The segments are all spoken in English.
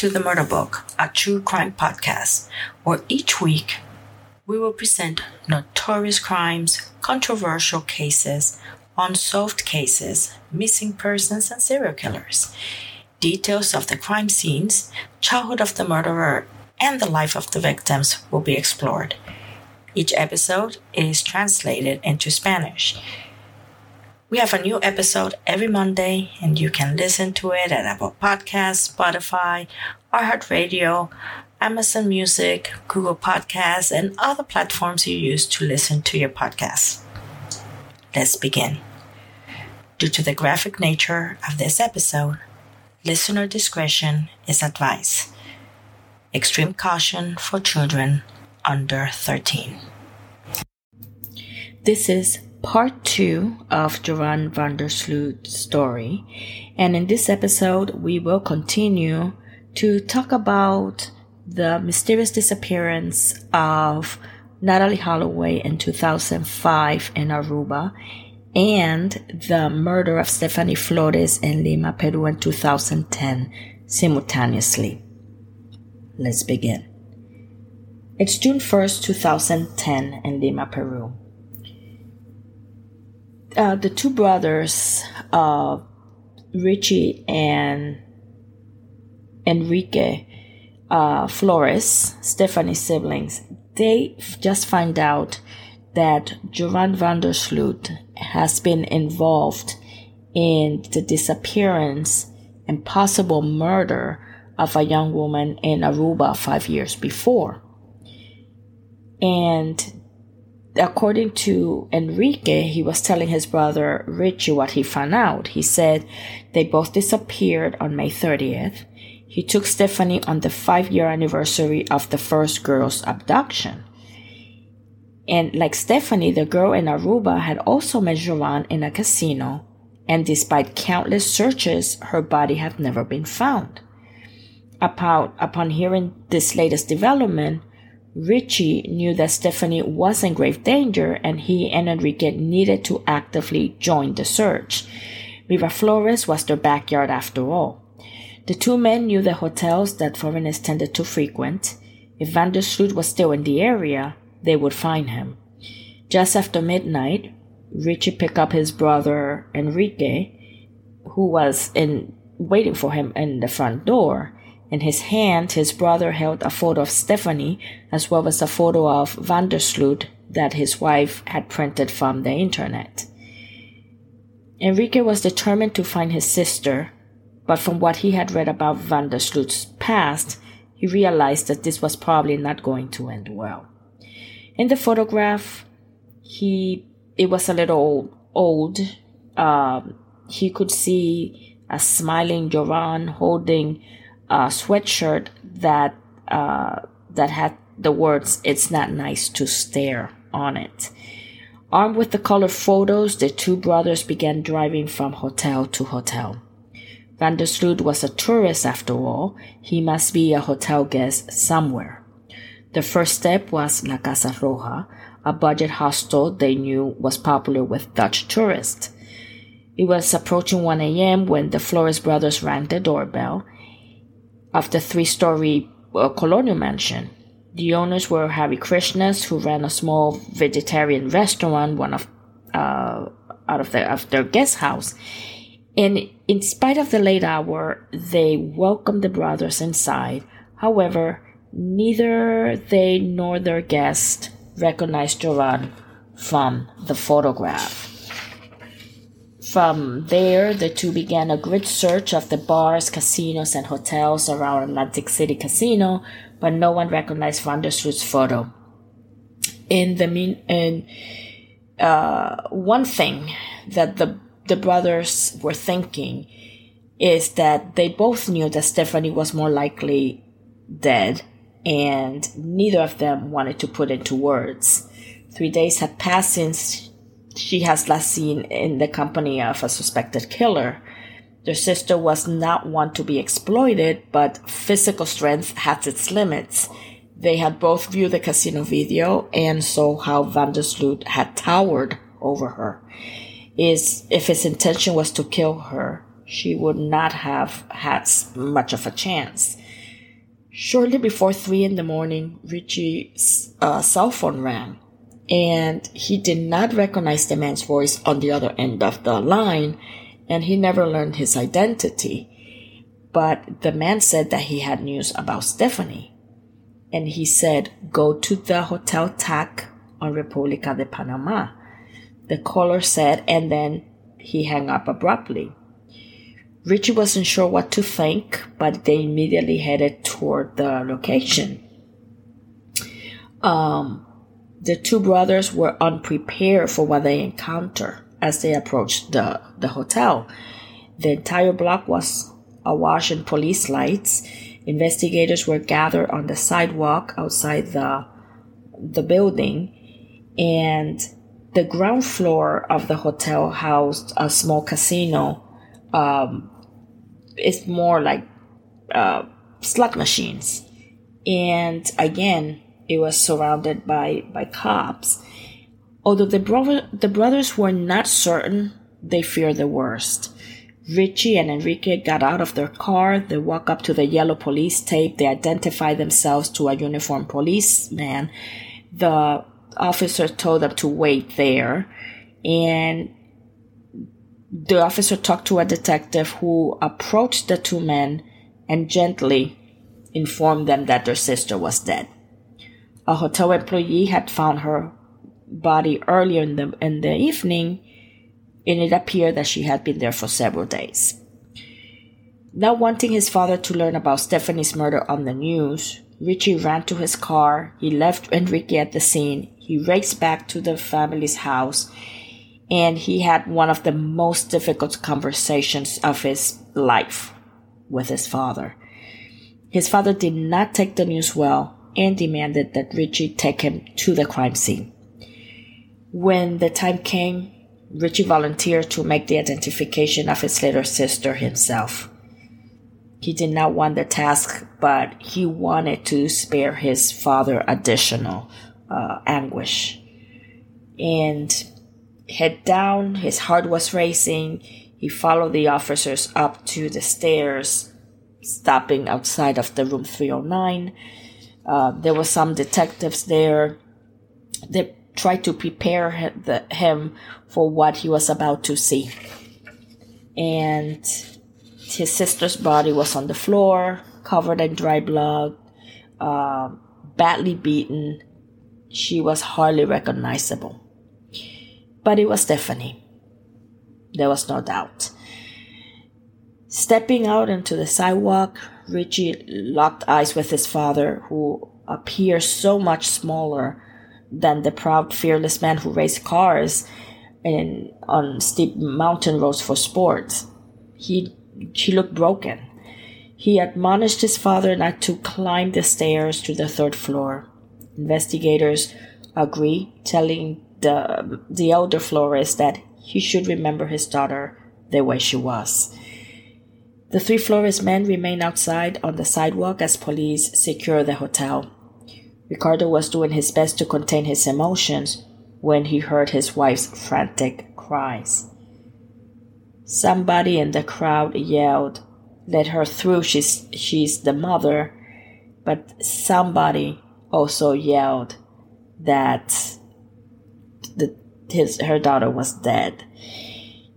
To the Murder Book, a true crime podcast, where each week we will present notorious crimes, controversial cases, unsolved cases, missing persons, and serial killers. Details of the crime scenes, childhood of the murderer, and the life of the victims will be explored. Each episode is translated into Spanish. We have a new episode every Monday, and you can listen to it at Apple Podcasts, Spotify, iHeartRadio, Amazon Music, Google Podcasts, and other platforms you use to listen to your podcasts. Let's begin. Due to the graphic nature of this episode, listener discretion is advised. Extreme caution for children under 13. This is part two of Joran van der Sloot's story. And in this episode, we will continue to talk about the mysterious disappearance of Natalee Holloway in 2005 in Aruba and the murder of Stephany Flores in Lima, Peru in 2010 simultaneously. Let's begin. It's June 1st, 2010 in Lima, Peru uh, the two brothers, uh, Richie and Enrique uh, Flores, Stephany's siblings, they just find out that Joran van der Sloot has been involved in the disappearance and possible murder of a young woman in Aruba five years before. And according to Enrique, he was telling his brother Richie what he found out. He said they both disappeared on May 30th. He took Stephany on the five year anniversary of the first girl's abduction. And like Stephany, the girl in Aruba had also met Joran in a casino, and despite countless searches, her body had never been found. Upon hearing this latest development, Richie knew that Stephany was in grave danger and he and Enrique needed to actively join the search. Miraflores was their backyard after all. The two men knew the hotels that foreigners tended to frequent. If Van der Sloot was still in the area, they would find him. Just after midnight, Richie picked up his brother Enrique, who was in waiting for him in the front door, in his hand, his brother held a photo of Stephany as well as a photo of van der Sloot that his wife had printed from the internet. Enrique was determined to find his sister, but from what he had read about van der Sloot's past, he realized that this was probably not going to end well. In the photograph, he it was a little old. Um, he could see a smiling Joran holding uh, sweatshirt that uh, that had the words "It's not nice to stare" on it. Armed with the color photos, the two brothers began driving from hotel to hotel. Van der Sloot was a tourist after all. He must be a hotel guest somewhere. The first step was La Casa Roja, a budget hostel they knew was popular with Dutch tourists. It was approaching 1 a.m. when the Flores brothers rang the doorbell of the three story uh, colonial mansion. The owners were Hare Krishnas, who ran a small vegetarian restaurant, one of uh, out of, the, of their guest house. And in spite of the late hour, they welcomed the brothers inside. However, neither they nor their guest recognized Joran from the photograph. From there, the two began a grid search of the bars, casinos, and hotels around Atlantic City Casino, but no one recognized Van der Sloot's photo. In the mean, in uh, one thing that the the brothers were thinking is that they both knew that Stephany was more likely dead, and neither of them wanted to put it into words. Three days had passed since she has last seen in the company of a suspected killer. Their sister was not one to be exploited, but physical strength has its limits. They had both viewed the casino video and saw how Van der Sloot had towered over her. Is if his intention was to kill her, she would not have had much of a chance. Shortly before three in the morning, Richie's uh, cell phone rang, and he did not recognize the man's voice on the other end of the line, and he never learned his identity. But the man said that he had news about Stephany, and he said, "Go to the Hotel TAC on República de Panama." The caller said, and then he hung up abruptly. Richie wasn't sure what to think, but they immediately headed toward the location. Um, the two brothers were unprepared for what they encountered as they approached the, the hotel. The entire block was awash in police lights. Investigators were gathered on the sidewalk outside the, the building, and the ground floor of the hotel housed a small casino um, it's more like uh, slot machines. And again, it was surrounded by, by cops. Although the, brother, the brothers were not certain, they feared the worst. Richie and Enrique got out of their car. They walked up to the yellow police tape. They identified themselves to a uniformed policeman. The officer told them to wait there. And the officer talked to a detective who approached the two men and gently informed them that their sister was dead. A hotel employee had found her body earlier in the, in the evening, and it appeared that she had been there for several days. Not wanting his father to learn about Stephany's murder on the news, Richie ran to his car. He left Enrique at the scene. He raced back to the family's house and he had one of the most difficult conversations of his life with his father. His father did not take the news well and demanded that Richie take him to the crime scene. When the time came, Richie volunteered to make the identification of his little sister himself. He did not want the task, but he wanted to spare his father additional uh, anguish. And head down. His heart was racing. He followed the officers up to the stairs, stopping outside of the room 309. Uh, there were some detectives there. They tried to prepare him for what he was about to see. And his sister's body was on the floor, covered in dry blood, uh, badly beaten. She was hardly recognizable. But it was Stephany. There was no doubt. Stepping out into the sidewalk, Richie locked eyes with his father, who appeared so much smaller than the proud, fearless man who raced cars in, on steep mountain roads for sport. He, he looked broken. He admonished his father not to climb the stairs to the third floor. Investigators agree, telling the the elder Flores that he should remember his daughter the way she was. The three Flores men remained outside on the sidewalk as police secured the hotel. Ricardo was doing his best to contain his emotions when he heard his wife's frantic cries. Somebody in the crowd yelled, Let her through, she's, she's the mother. But somebody also yelled that the, his, her daughter was dead.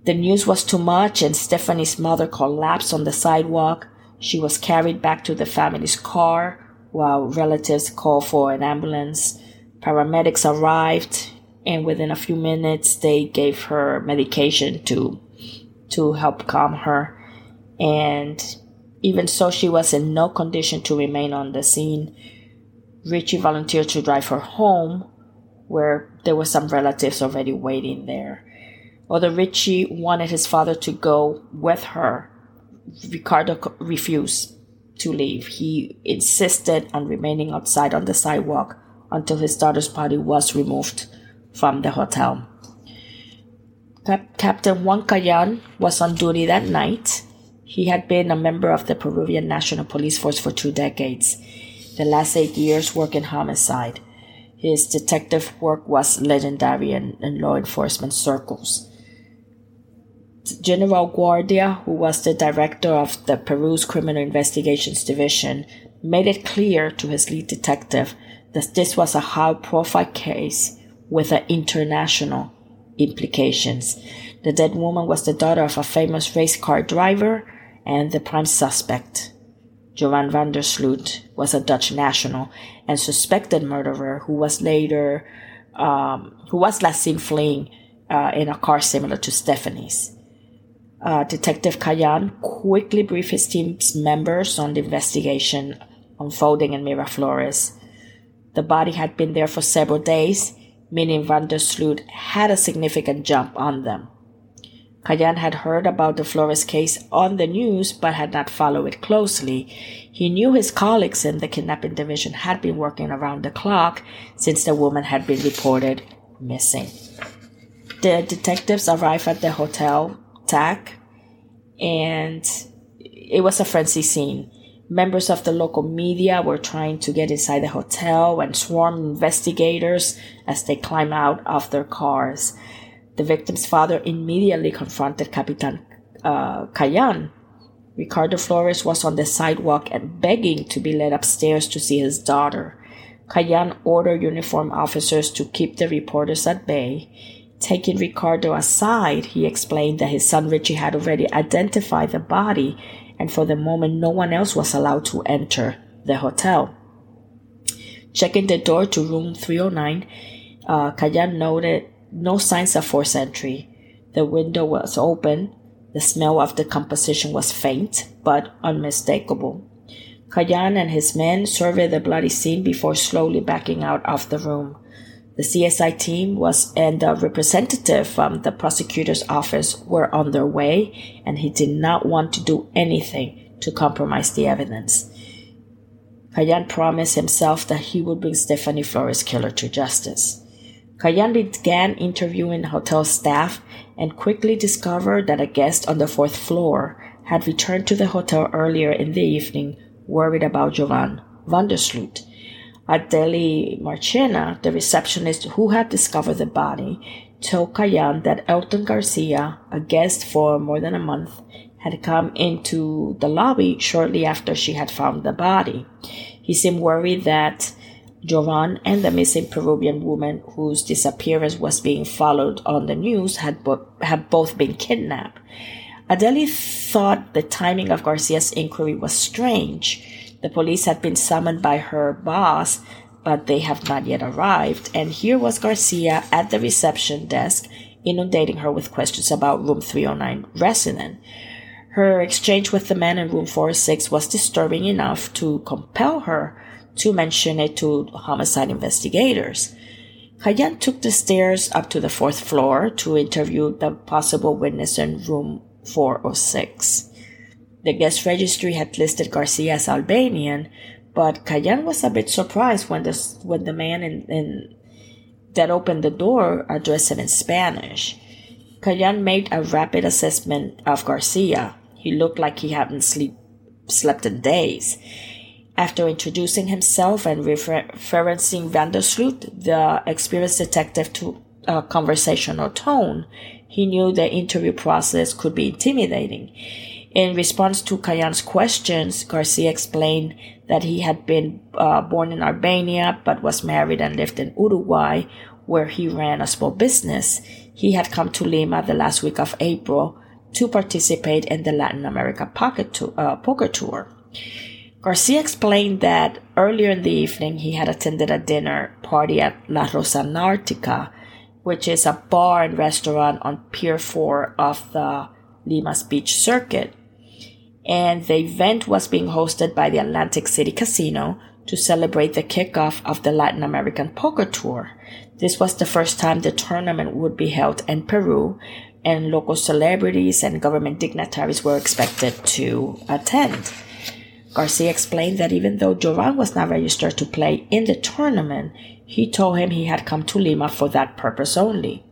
The news was too much, and Stephany's mother collapsed on the sidewalk. She was carried back to the family's car while relatives called for an ambulance. Paramedics arrived, and within a few minutes, they gave her medication to to help calm her. And even so, she was in no condition to remain on the scene. Richie volunteered to drive her home, where there were some relatives already waiting there. Although Richie wanted his father to go with her, Ricardo refused to leave. He insisted on remaining outside on the sidewalk until his daughter's body was removed from the hotel. Cap- Captain Juan Cayan was on duty that night. He had been a member of the Peruvian National Police Force for two decades, the last eight years working homicide. His detective work was legendary in, in law enforcement circles. General Guardia, who was the director of the Peru's Criminal Investigations Division, made it clear to his lead detective that this was a high profile case with international implications. The dead woman was the daughter of a famous race car driver and the prime suspect. Joran van der Sloot was a Dutch national and suspected murderer who was later, um, who was last seen fleeing uh, in a car similar to Stephany's. Uh, Detective Kayan quickly briefed his team's members on the investigation unfolding in Miraflores. The body had been there for several days, meaning Van der Sloot had a significant jump on them. Kayan had heard about the Flores case on the news but had not followed it closely. He knew his colleagues in the kidnapping division had been working around the clock since the woman had been reported missing. The detectives arrived at the hotel TAC and it was a frenzy scene. Members of the local media were trying to get inside the hotel and swarmed investigators as they climbed out of their cars. The victim's father immediately confronted Capitan uh. Ricardo Flores was on the sidewalk and begging to be led upstairs to see his daughter. Kayan ordered uniformed officers to keep the reporters at bay. Taking Ricardo aside, he explained that his son Richie had already identified the body, and for the moment, no one else was allowed to enter the hotel. Checking the door to room 309, uh, Kayan noted no signs of forced entry. The window was open. The smell of decomposition was faint, but unmistakable. Kayan and his men surveyed the bloody scene before slowly backing out of the room. The CSI team was and a representative from the prosecutor's office were on their way, and he did not want to do anything to compromise the evidence. Kayan promised himself that he would bring Stephany Flores' killer to justice. Kayan began interviewing hotel staff and quickly discovered that a guest on the fourth floor had returned to the hotel earlier in the evening worried about Joran van Adeli Marchena, the receptionist who had discovered the body, told Kayan that Elton Garcia, a guest for more than a month, had come into the lobby shortly after she had found the body. He seemed worried that Joran and the missing Peruvian woman whose disappearance was being followed on the news had, bo- had both been kidnapped. Adeli thought the timing of Garcia's inquiry was strange. The police had been summoned by her boss, but they have not yet arrived, and here was Garcia at the reception desk inundating her with questions about room 309 resident. Her exchange with the man in room 406 was disturbing enough to compel her to mention it to homicide investigators. Kayan took the stairs up to the fourth floor to interview the possible witness in room 406. The guest registry had listed Garcia as Albanian, but Kayan was a bit surprised when the, when the man in, in, that opened the door addressed him in Spanish. Kayan made a rapid assessment of Garcia. He looked like he hadn't sleep, slept in days. After introducing himself and refer- referencing Van der Sloot, the experienced detective, to a conversational tone, he knew the interview process could be intimidating. In response to Kayan's questions, Garcia explained that he had been uh, born in Albania but was married and lived in Uruguay, where he ran a small business. He had come to Lima the last week of April to participate in the Latin America pocket to- uh, poker tour. Garcia explained that earlier in the evening he had attended a dinner party at La Rosa Nautica, which is a bar and restaurant on Pier 4 of the Lima's Beach Circuit. And the event was being hosted by the Atlantic City Casino to celebrate the kickoff of the Latin American Poker Tour. This was the first time the tournament would be held in Peru, and local celebrities and government dignitaries were expected to attend. Garcia explained that even though Joran was not registered to play in the tournament, he told him he had come to Lima for that purpose only.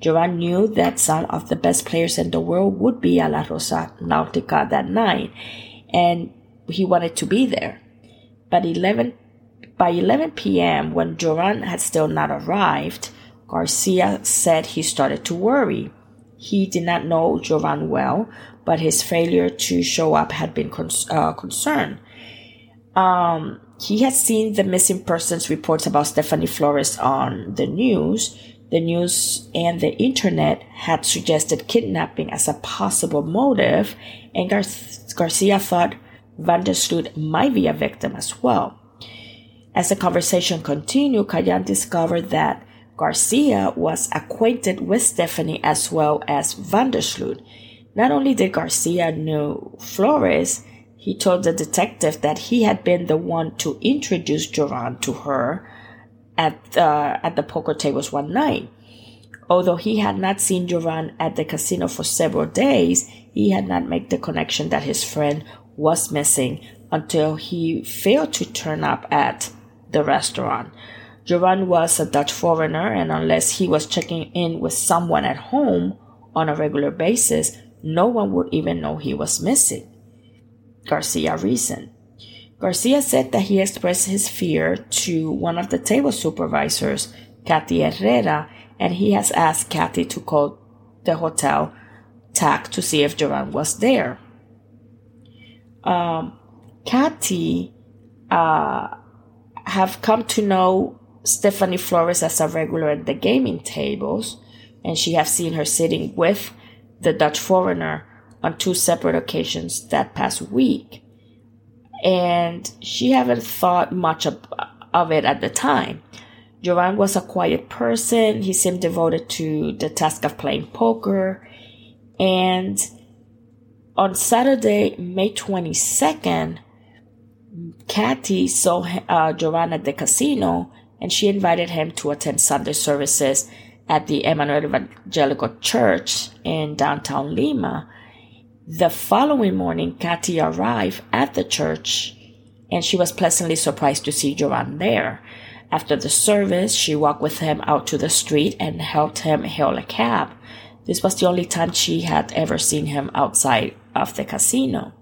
Joran knew that some of the best players in the world would be at La Rosa Nautica that night, and he wanted to be there. But 11, by 11 p.m., when Joran had still not arrived, Garcia said he started to worry. He did not know Joran well, but his failure to show up had been con- uh, concern. Um, he had seen the missing persons reports about Stephany Flores on the news. The news and the internet had suggested kidnapping as a possible motive, and Gar- Garcia thought Van Sloot might be a victim as well. As the conversation continued, Kayan discovered that Garcia was acquainted with Stephany as well as Van der Sloot. Not only did Garcia know Flores, he told the detective that he had been the one to introduce Joran to her at, uh, at the poker tables one night. Although he had not seen Joran at the casino for several days, he had not made the connection that his friend was missing until he failed to turn up at the restaurant. Joran was a Dutch foreigner, and unless he was checking in with someone at home on a regular basis, no one would even know he was missing. Garcia reasoned. Garcia said that he expressed his fear to one of the table supervisors, Kathy Herrera, and he has asked Kathy to call the hotel TAC to see if Joran was there. Um, Kathy uh, have come to know Stephany Flores as a regular at the gaming tables, and she have seen her sitting with the Dutch foreigner on two separate occasions that past week. And she haven't thought much of, of it at the time. Joran was a quiet person. He seemed devoted to the task of playing poker. And on Saturday, May 22nd, Kathy saw uh, Joran at the casino and she invited him to attend Sunday services at the Emmanuel Evangelical Church in downtown Lima. The following morning, Kathy arrived at the church and she was pleasantly surprised to see Joran there. After the service, she walked with him out to the street and helped him hail a cab. This was the only time she had ever seen him outside of the casino.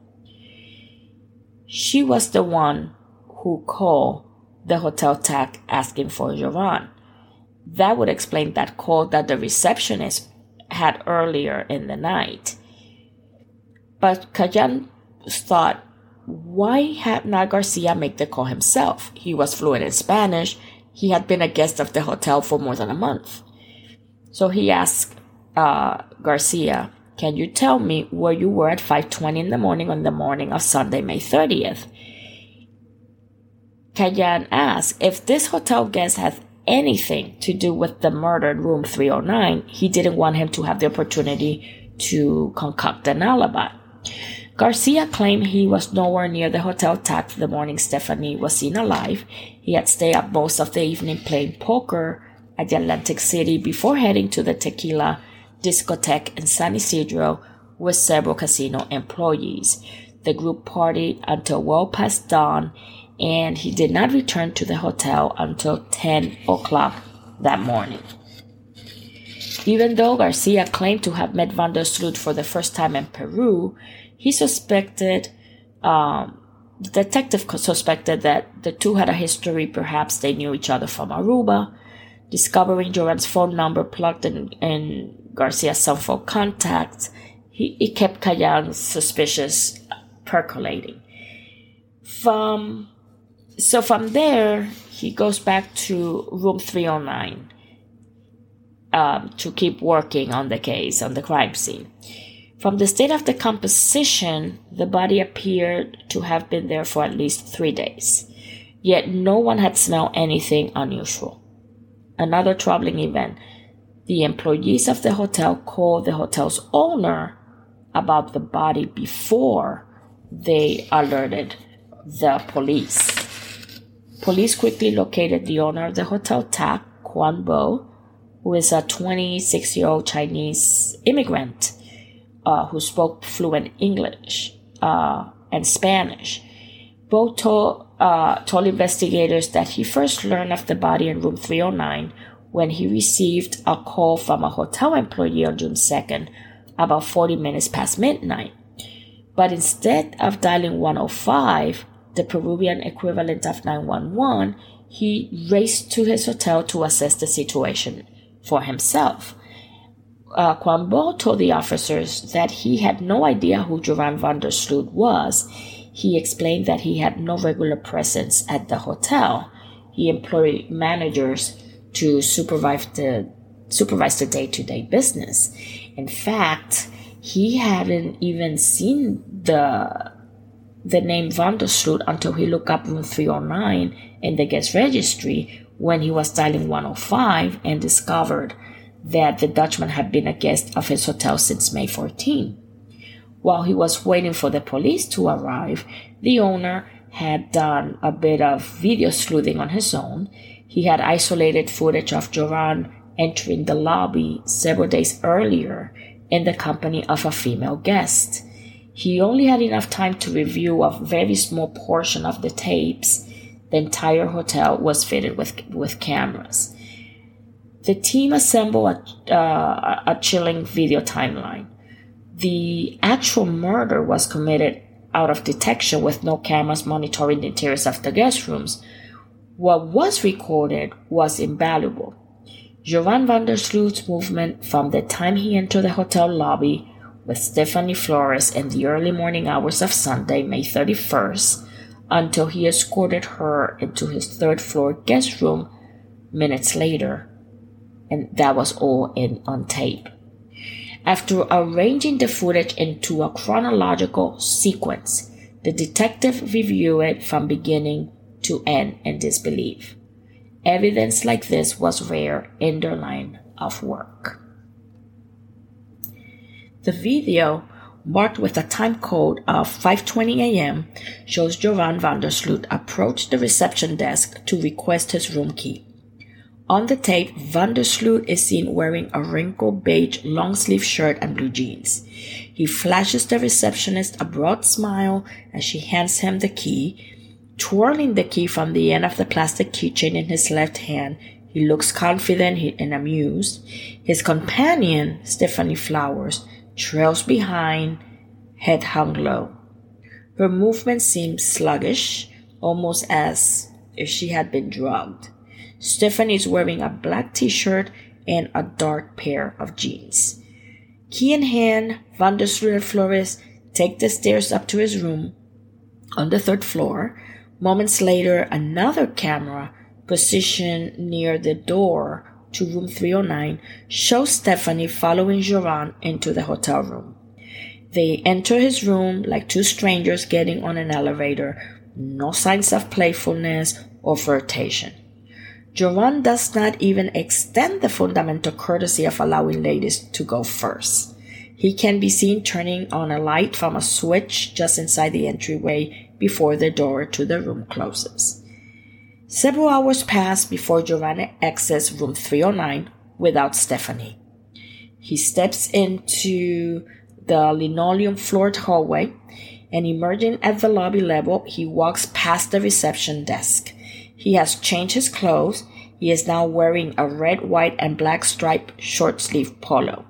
She was the one who called the hotel TAC asking for Joran. That would explain that call that the receptionist had earlier in the night. But Kayan thought, why had not Garcia make the call himself? He was fluent in Spanish. He had been a guest of the hotel for more than a month. So he asked uh, Garcia, can you tell me where you were at 5.20 in the morning on the morning of Sunday, May 30th? Kayan asked if this hotel guest had anything to do with the murdered room 309. He didn't want him to have the opportunity to concoct an alibi. Garcia claimed he was nowhere near the hotel TAC the morning Stephany was seen alive. He had stayed up most of the evening playing poker at the Atlantic City before heading to the Tequila discotheque in San Isidro with several casino employees. The group partied until well past dawn, and he did not return to the hotel until 10 o'clock that morning. Even though Garcia claimed to have met Van der Sloot for the first time in Peru, he suspected, um, the detective suspected that the two had a history, perhaps they knew each other from Aruba. Discovering Joran's phone number plugged in, in Garcia's cell phone contacts, he, he kept Kayan's suspicious percolating. From so from there, he goes back to room 309 um, to keep working on the case, on the crime scene. From the state of decomposition, the body appeared to have been there for at least three days. Yet no one had smelled anything unusual. Another troubling event. The employees of the hotel called the hotel's owner about the body before they alerted the police. Police quickly located the owner of the hotel TAC, Quan Bo, who is a 26 year old Chinese immigrant uh, who spoke fluent English uh, and Spanish. Bo told, uh, told investigators that he first learned of the body in room 309 when he received a call from a hotel employee on June 2nd, about 40 minutes past midnight. But instead of dialing 105, the Peruvian equivalent of 911, he raced to his hotel to assess the situation for himself. uh, Quan Bo told the officers that he had no idea who Joran van der Sloot was. He explained that he had no regular presence at the hotel. He employed managers to supervise the supervise the day-to-day business. In fact, he hadn't even seen the the name van der Sloot until he looked up room 309 in the guest registry when he was dialing 105 and discovered that the Dutchman had been a guest of his hotel since May 14. While he was waiting for the police to arrive, the owner had done a bit of video sleuthing on his own. He had isolated footage of Joran entering the lobby several days earlier in the company of a female guest. He only had enough time to review a very small portion of the tapes. The entire hotel was fitted with, with cameras. The team assembled a, uh, a chilling video timeline. The actual murder was committed out of detection with no cameras monitoring the interiors of the guest rooms. What was recorded was invaluable. Joran van der Sloot's movement from the time he entered the hotel lobby with Stephany Flores in the early morning hours of Sunday, May 31st, until he escorted her into his third floor guest room minutes later. And that was all in on tape. After arranging the footage into a chronological sequence, the detective reviewed it from beginning to end in disbelief. Evidence like this was rare in their line of work. The video, marked with a time code of 5:20 a.m., shows Joran van der Sloot approach the reception desk to request his room key. On the tape, Van der Sloot is seen wearing a wrinkled beige long sleeve shirt and blue jeans. He flashes the receptionist a broad smile as she hands him the key. Twirling the key from the end of the plastic keychain in his left hand, he looks confident and amused. His companion, Stephany Flores, trails behind, head hung low. Her movements seem sluggish, almost as if she had been drugged. Stephany is wearing a black t-shirt and a dark pair of jeans. Key in hand, Van der Sloot Flores take the stairs up to his room on the third floor. Moments later, another camera positioned near the door to room 309 shows Stephany following Joran into the hotel room. They enter his room like two strangers getting on an elevator, no signs of playfulness or flirtation. Joran does not even extend the fundamental courtesy of allowing ladies to go first. He can be seen turning on a light from a switch just inside the entryway before the door to the room closes. Several hours pass before Joran exits room 309 without Stephany. He steps into the linoleum floored hallway and emerging at the lobby level, he walks past the reception desk. He has changed his clothes. He is now wearing a red, white, and black striped short sleeve polo.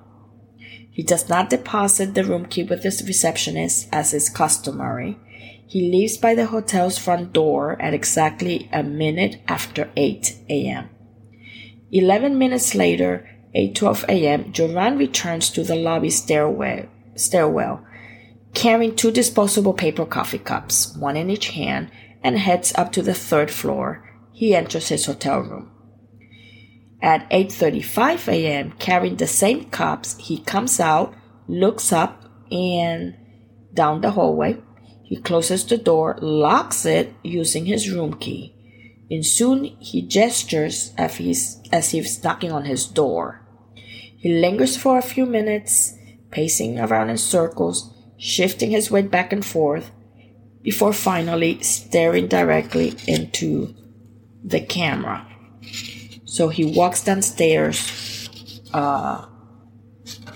He does not deposit the room key with his receptionist as is customary. He leaves by the hotel's front door at exactly a minute after 8 a.m. Eleven minutes later, 8:12 a.m., Joran returns to the lobby stairwell, carrying two disposable paper coffee cups, one in each hand, and heads up to the third floor. He enters his hotel room. At 8:35 a.m., carrying the same cups, he comes out, looks up and down the hallway. He closes the door, locks it using his room key, and soon he gestures as he's as he's knocking on his door. He lingers for a few minutes, pacing around in circles, shifting his weight back and forth, before finally staring directly into the camera. So he walks downstairs uh,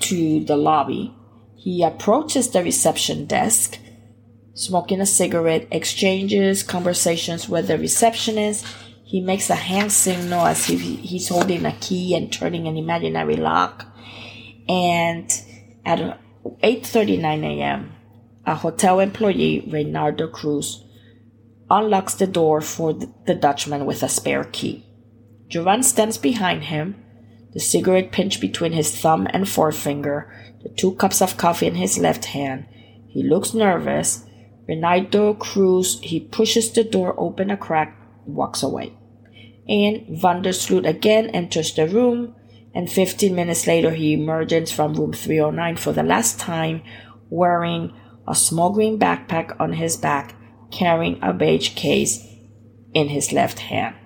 to the lobby. He approaches the reception desk, smoking a cigarette, exchanges conversations with the receptionist. He makes a hand signal as if he's holding a key and turning an imaginary lock. And at 8:39 a.m., a hotel employee, Reynaldo Cruz, unlocks the door for the Dutchman with a spare key. Joran stands behind him, the cigarette pinched between his thumb and forefinger, the two cups of coffee in his left hand. He looks nervous. Renato Cruz, he pushes the door open a crack, walks away. And Van der Sloot again enters the room, and 15 minutes later he emerges from room 309 for the last time, wearing a small green backpack on his back, carrying a beige case in his left hand.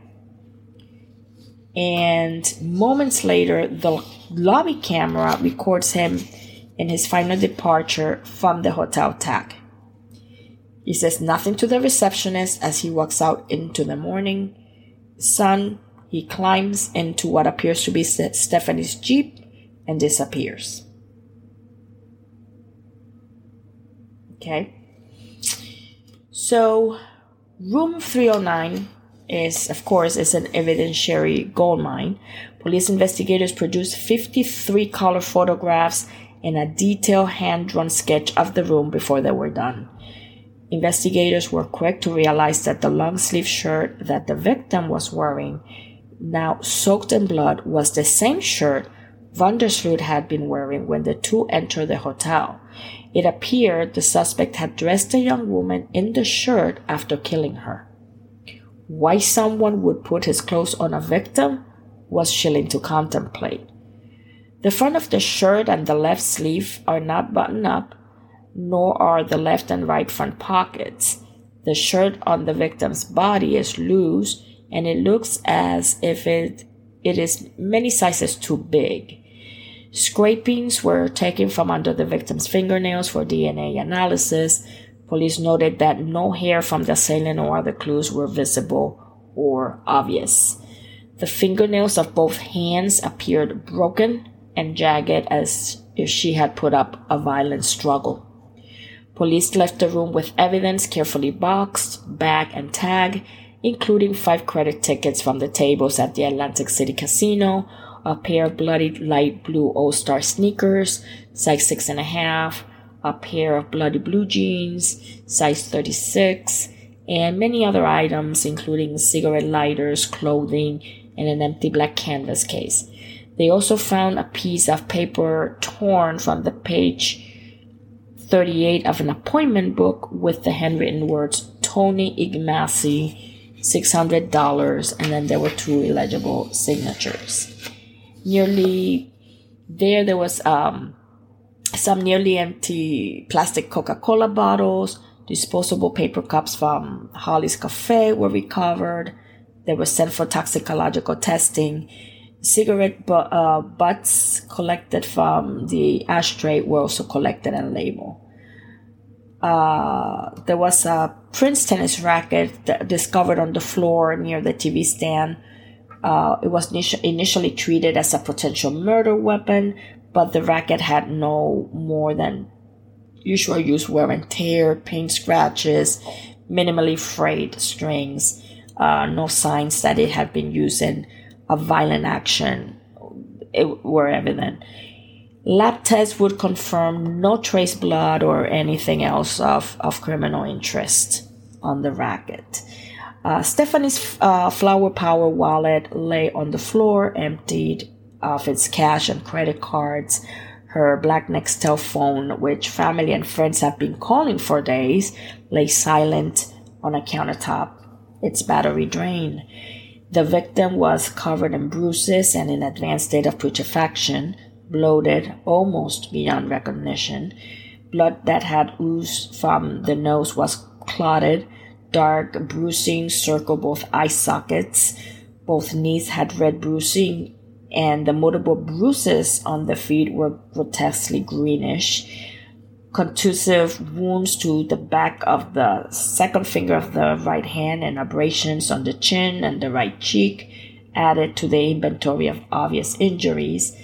And moments later, the lobby camera records him in his final departure from the hotel TAC. He says nothing to the receptionist as he walks out into the morning sun. He climbs into what appears to be Stephany's Jeep and disappears. Okay. So, room 309 is, of course, is an evidentiary gold mine. Police investigators produced 53 color photographs and a detailed hand-drawn sketch of the room before they were done. Investigators were quick to realize that the long sleeve shirt that the victim was wearing, now soaked in blood, was the same shirt Van der Sloot had been wearing when the two entered the hotel. It appeared the suspect had dressed the young woman in the shirt after killing her. Why someone would put his clothes on a victim was chilling to contemplate. The front of the shirt and the left sleeve are not buttoned up, nor are the left and right front pockets. The shirt on the victim's body is loose and it looks as if it, it is many sizes too big. Scrapings were taken from under the victim's fingernails for DNA analysis. Police noted that no hair from the assailant or other clues were visible or obvious. The fingernails of both hands appeared broken and jagged as if she had put up a violent struggle. Police left the room with evidence carefully boxed, bag, and tag, including five credit tickets from the tables at the Atlantic City Casino, a pair of bloody light blue All Star sneakers, size six and a half, a pair of bloody blue jeans, size 36, and many other items, including cigarette lighters, clothing, and an empty black canvas case. They also found a piece of paper torn from the page 38 of an appointment book with the handwritten words Tony Ignacy, $600, and then there were two illegible signatures. Nearly there, there was um, some nearly empty plastic Coca Cola bottles, disposable paper cups from Holly's Cafe were recovered. They were sent for toxicological testing cigarette uh, butts collected from the ashtray were also collected and labeled. Uh, there was a Prince tennis racket discovered on the floor near the TV stand. Uh, it was initially treated as a potential murder weapon, but the racket had no more than usual use wear and tear, paint scratches, minimally frayed strings, uh, no signs that it had been used in of violent action were evident. Lab tests would confirm no trace blood or anything else of, of criminal interest on the racket. Uh, Stephany's uh, flower power wallet lay on the floor, emptied of its cash and credit cards. Her black Nextel phone, which family and friends have been calling for days, lay silent on a countertop, its battery drained. The victim was covered in bruises and in advanced state of putrefaction, bloated almost beyond recognition. Blood that had oozed from the nose was clotted. Dark bruising circled both eye sockets. Both knees had red bruising, and the multiple bruises on the feet were grotesquely greenish contusive wounds to the back of the second finger of the right hand and abrasions on the chin and the right cheek added to the inventory of obvious injuries.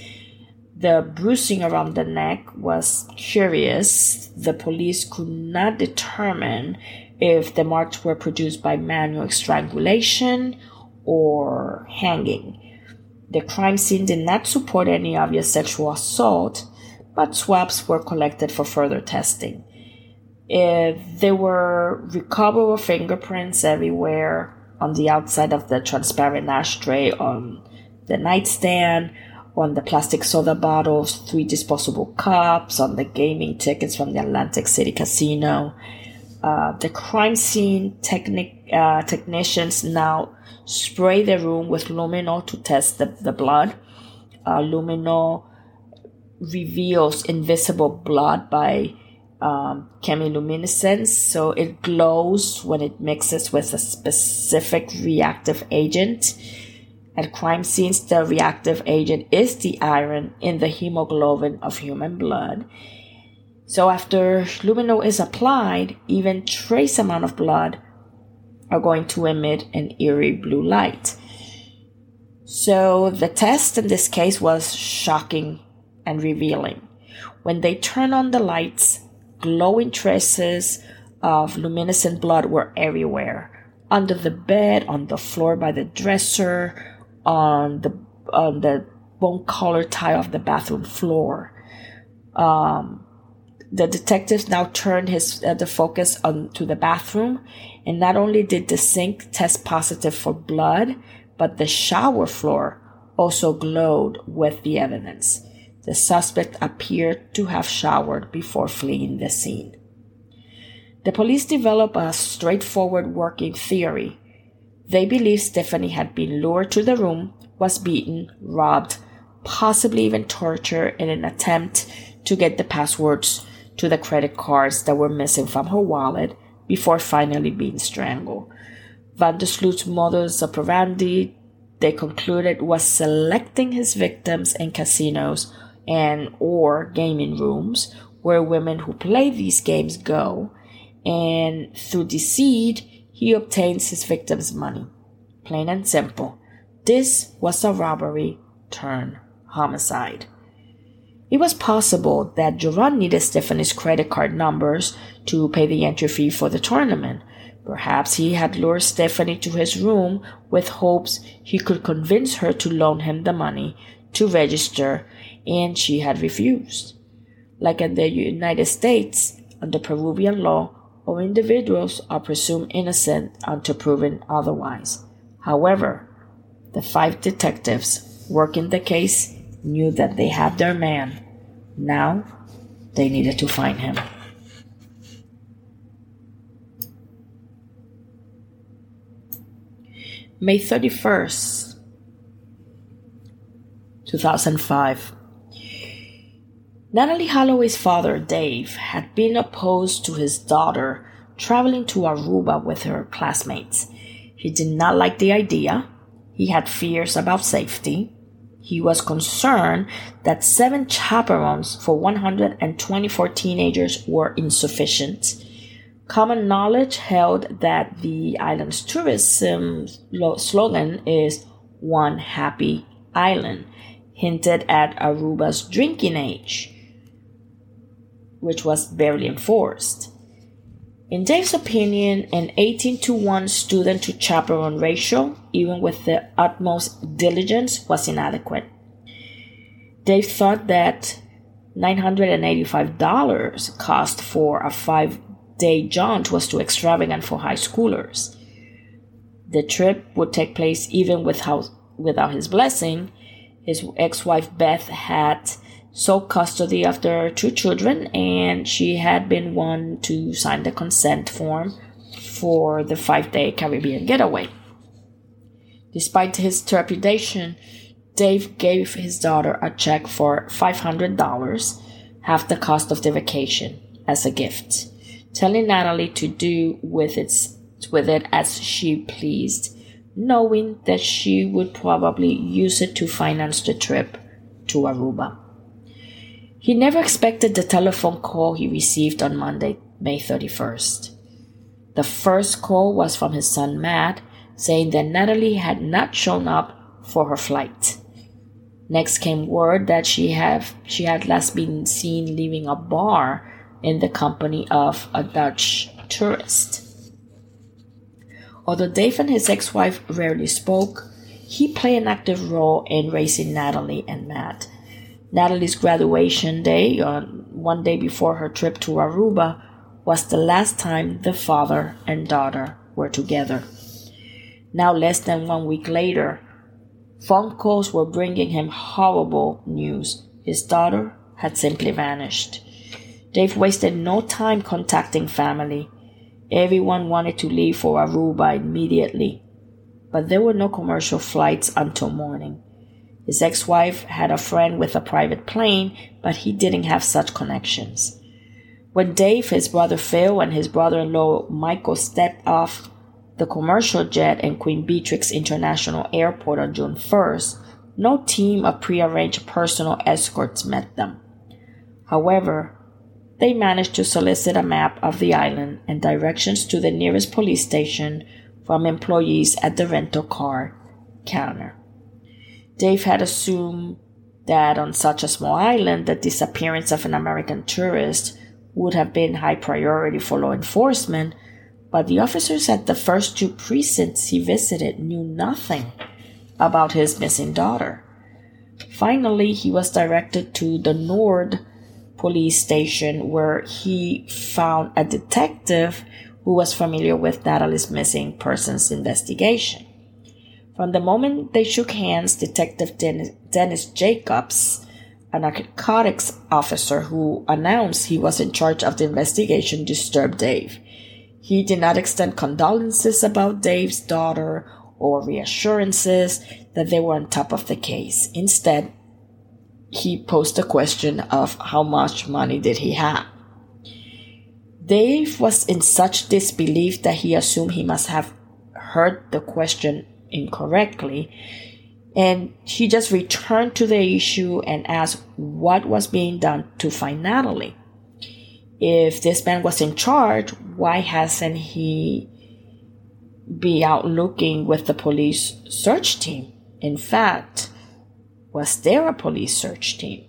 The bruising around the neck was curious. The police could not determine if the marks were produced by manual strangulation or hanging. The crime scene did not support any obvious sexual assault, but swabs were collected for further testing. There were recoverable fingerprints everywhere on the outside of the transparent ashtray on the nightstand, on the plastic soda bottles, three disposable cups, on the gaming tickets from the Atlantic City Casino. Uh, the crime scene uh, technicians now spray the room with luminol to test the, the blood. Uh, luminol reveals invisible blood by um, chemiluminescence, so it glows when it mixes with a specific reactive agent. At crime scenes, the reactive agent is the iron in the hemoglobin of human blood. So after luminol is applied, even trace amount of blood are going to emit an eerie blue light. So the test in this case was shocking and revealing. When they turned on the lights, glowing traces of luminescent blood were everywhere under the bed, on the floor by the dresser, on the on the bone color tile of the bathroom floor. Um, the detectives now turned his uh, the focus on to the bathroom, and not only did the sink test positive for blood, but the shower floor also glowed with the evidence. The suspect appeared to have showered before fleeing the scene. The police developed a straightforward working theory. They believed Stephany had been lured to the room, was beaten, robbed, possibly even tortured in an attempt to get the passwords to the credit cards that were missing from her wallet before finally being strangled. Van der Sloot's modus operandi, they concluded, was selecting his victims in casinos and or gaming rooms where women who play these games go and through deceit he obtains his victims money. Plain and simple. This was a robbery turn homicide. It was possible that Joran needed Stephany's credit card numbers to pay the entry fee for the tournament. Perhaps he had lured Stephany to his room with hopes he could convince her to loan him the money to register and she had refused. Like in the United States, under Peruvian law, all individuals are presumed innocent until proven otherwise. However, the five detectives working the case knew that they had their man. Now they needed to find him. May 31st, 2005. Natalee Holloway's father, Dave, had been opposed to his daughter traveling to Aruba with her classmates. He did not like the idea. He had fears about safety. He was concerned that seven chaperones for 124 teenagers were insufficient. Common knowledge held that the island's tourism slogan is One Happy Island, hinted at Aruba's drinking age which was barely enforced. In Dave's opinion, an 18 to 1 student to chaperone ratio, even with the utmost diligence, was inadequate. Dave thought that $985 cost for a five day jaunt was too extravagant for high schoolers. The trip would take place even without, without his blessing. His ex wife Beth had sole custody of their two children, and she had been one to sign the consent form for the five day Caribbean getaway. Despite his trepidation, Dave gave his daughter a check for $500, half the cost of the vacation, as a gift, telling Natalee to do with, its, with it as she pleased, knowing that she would probably use it to finance the trip to Aruba. He never expected the telephone call he received on Monday, May 31st. The first call was from his son Matt, saying that Natalee had not shown up for her flight. Next came word that she have she had last been seen leaving a bar in the company of a Dutch tourist. Although Dave and his ex-wife rarely spoke, he played an active role in raising Natalee and Matt Natalee's graduation day, on one day before her trip to Aruba, was the last time the father and daughter were together. Now, less than one week later, Phone calls were bringing him horrible news. His daughter had simply vanished. Dave wasted no time contacting family. Everyone wanted to leave for Aruba immediately, but there were no commercial flights until morning. His ex wife had a friend with a private plane, but he didn't have such connections. When Dave, his brother Phil, and his brother in law Michael stepped off the commercial jet in Queen Beatrix International Airport on June 1st, no team of prearranged personal escorts met them. However, they managed to solicit a map of the island and directions to the nearest police station from employees at the rental car counter. Dave had assumed that on such a small island, the disappearance of an American tourist would have been high priority for law enforcement, but the officers at the first two precincts he visited knew nothing about his missing daughter. Finally, he was directed to the Noord police station where he found a detective who was familiar with Natalee's missing persons investigation. From the moment they shook hands, Detective Dennis, Jacobs, a narcotics officer who announced he was in charge of the investigation, disturbed Dave. He did not extend condolences about Dave's daughter or reassurances that they were on top of the case. Instead, he posed the question of how much money did he have. Dave was in such disbelief that he assumed he must have heard the question incorrectly. And he just returned to the issue and asked what was being done to find Natalee. If this man was in charge, why hasn't he be out looking with the police search team? In fact, was there a police search team?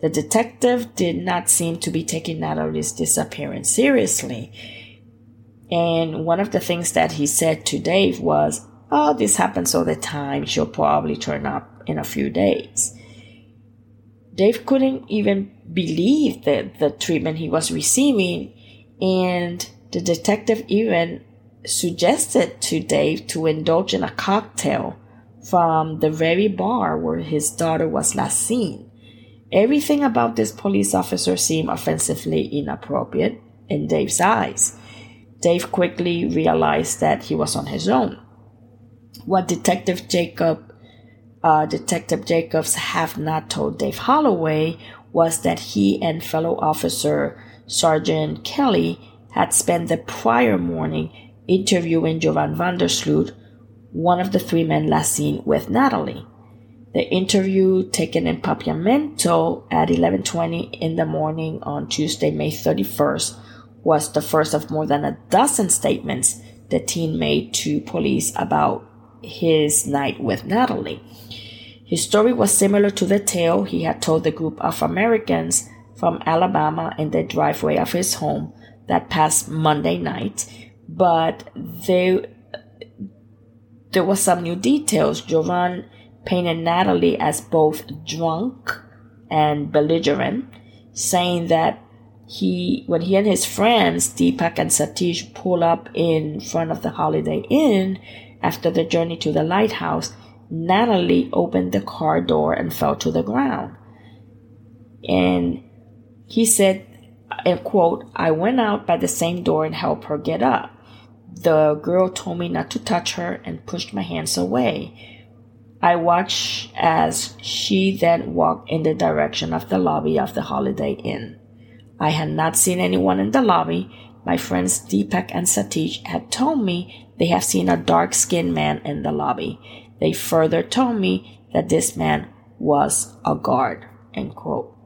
The detective did not seem to be taking Natalee's disappearance seriously. And one of the things that he said to Dave was, Oh, this happens all the time. She'll probably turn up in a few days. Dave couldn't even believe the, the treatment he was receiving, and the detective even suggested to Dave to indulge in a cocktail from the very bar where his daughter was last seen. Everything about this police officer seemed offensively inappropriate in Dave's eyes. Dave quickly realized that he was on his own. What Detective Jacob, uh, Detective Jacobs have not told Dave Holloway was that he and fellow officer Sergeant Kelly had spent the prior morning interviewing Joran Van der Sloot, one of the three men last seen with Natalee. The interview taken in Papiamento at 11:20 in the morning on Tuesday, May 31st, was the first of more than a dozen statements the teen made to police about his night with Natalee. His story was similar to the tale he had told the group of Americans from Alabama in the driveway of his home that past Monday night, but they, there was some new details. Joran painted Natalee as both drunk and belligerent, saying that he, when he and his friends, Deepak and Satish, pull up in front of the Holiday Inn, after the journey to the lighthouse, Natalee opened the car door and fell to the ground. And he said, and quote, I went out by the same door and helped her get up. The girl told me not to touch her and pushed my hands away. I watched as she then walked in the direction of the lobby of the Holiday Inn. I had not seen anyone in the lobby. My friends Deepak and Satish had told me they have seen a dark skinned man in the lobby. They further told me that this man was a guard. End quote.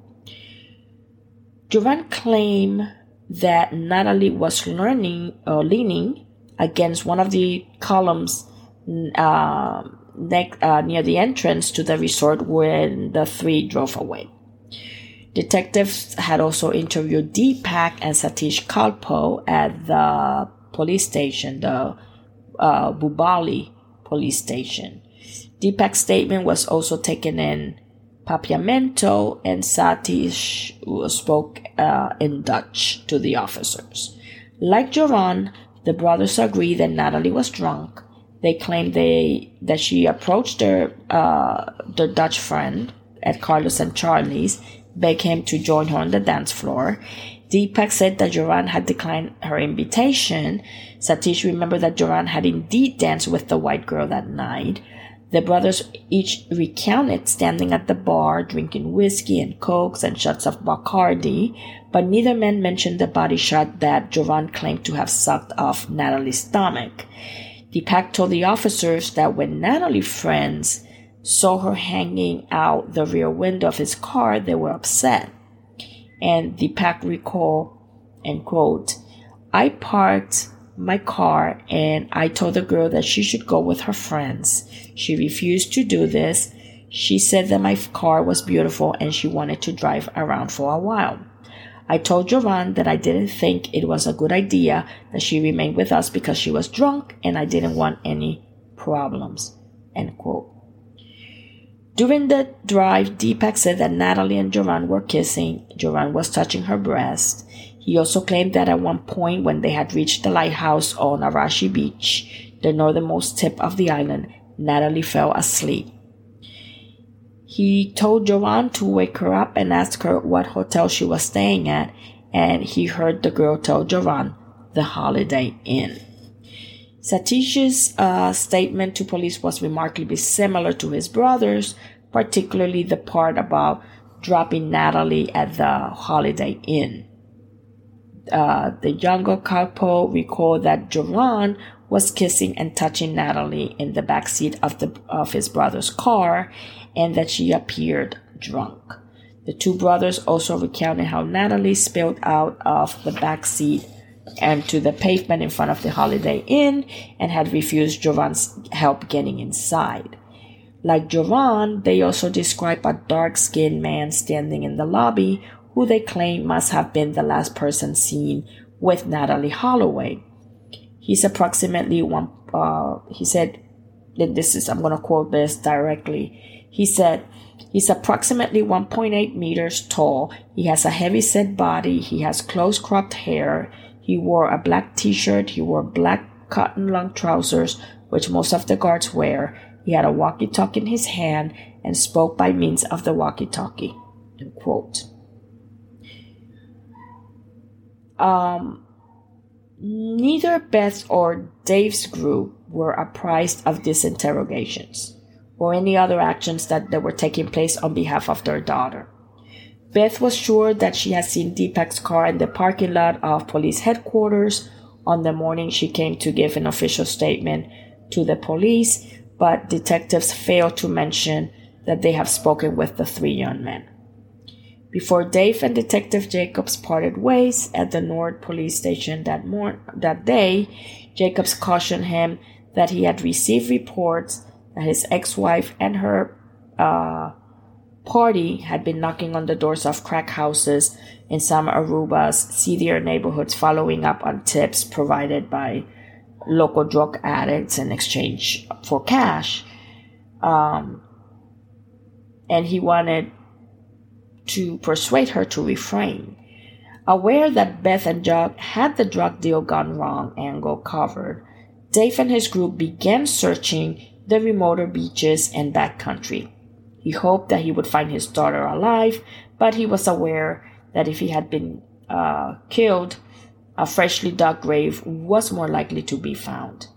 Claimed that Natalee was learning or leaning against one of the columns uh, neck, uh, near the entrance to the resort when the three drove away. Detectives had also interviewed Deepak and Satish Kalpoe at the police station, the uh, Bubali police station. Deepak's statement was also taken in Papiamento, and Satish spoke uh, in Dutch to the officers. Like Joran, the brothers agreed that Natalee was drunk They claimed they that she approached their uh, their Dutch friend at Carlos and Charlie's, begged him to join her on the dance floor. Deepak said that Joran had declined her invitation. Satish remembered that Joran had indeed danced with the white girl that night. The brothers each recounted standing at the bar, drinking whiskey and cokes and shots of Bacardi, but neither man mentioned the body shot that Joran claimed to have sucked off Natalee's stomach. Deepak told the officers that when Natalee's friends saw her hanging out the rear window of his car, they were upset. And Deepak recalled, quote, I parked my car and I told the girl that she should go with her friends. She refused to do this. She said that my car was beautiful and she wanted to drive around for a while. I told Joran that I didn't think it was a good idea that she remained with us because she was drunk and I didn't want any problems. End quote. During the drive, Deepak said that Natalee and Joran were kissing. Joran was touching her breast. He also claimed that at one point, when they had reached the lighthouse on Arashi Beach, the northernmost tip of the island, Natalee fell asleep. He told Joran to wake her up and ask her what hotel she was staying at, and he heard the girl tell Joran the Holiday Inn. Satish's uh, statement to police was remarkably similar to his brother's, particularly the part about dropping Natalee at the Holiday Inn. Uh, the younger couple recalled that Joran was kissing and touching Natalee in the back seat of the of his brother's car, and that she appeared drunk. The two brothers also recounted how Natalee spilled out of the back seat and to the pavement in front of the Holiday Inn and had refused Joran's help getting inside. Like Joran, they also describe a dark skinned man standing in the lobby who they claim must have been the last person seen with Natalee Holloway. He's approximately one, uh, he said, this is, I'm going to quote this directly. He said, He's approximately 1.8 meters tall. He has a heavy set body. He has close cropped hair. He wore a black t shirt. He wore black cotton long trousers, which most of the guards wear. He had a walkie talkie in his hand and spoke by means of the walkie talkie. Um, Neither Beth or Dave's group were apprised of these interrogations or any other actions that, that were taking place on behalf of their daughter. Beth was sure that she had seen Deepak's car in the parking lot of police headquarters on the morning she came to give an official statement to the police, but detectives failed to mention that they have spoken with the three young men. Before Dave and Detective Jacobs parted ways at the Nord police station that, mor- that day, Jacobs cautioned him that he had received reports that his ex wife and her uh, party had been knocking on the doors of crack houses in some Aruba's seedier neighborhoods, following up on tips provided by local drug addicts in exchange for cash. Um, and he wanted to persuade her to refrain. Aware that Beth and Jug had the drug deal gone wrong angle covered, Dave and his group began searching the remoter beaches and backcountry. He hoped that he would find his daughter alive, but he was aware that if he had been uh, killed, a freshly dug grave was more likely to be found.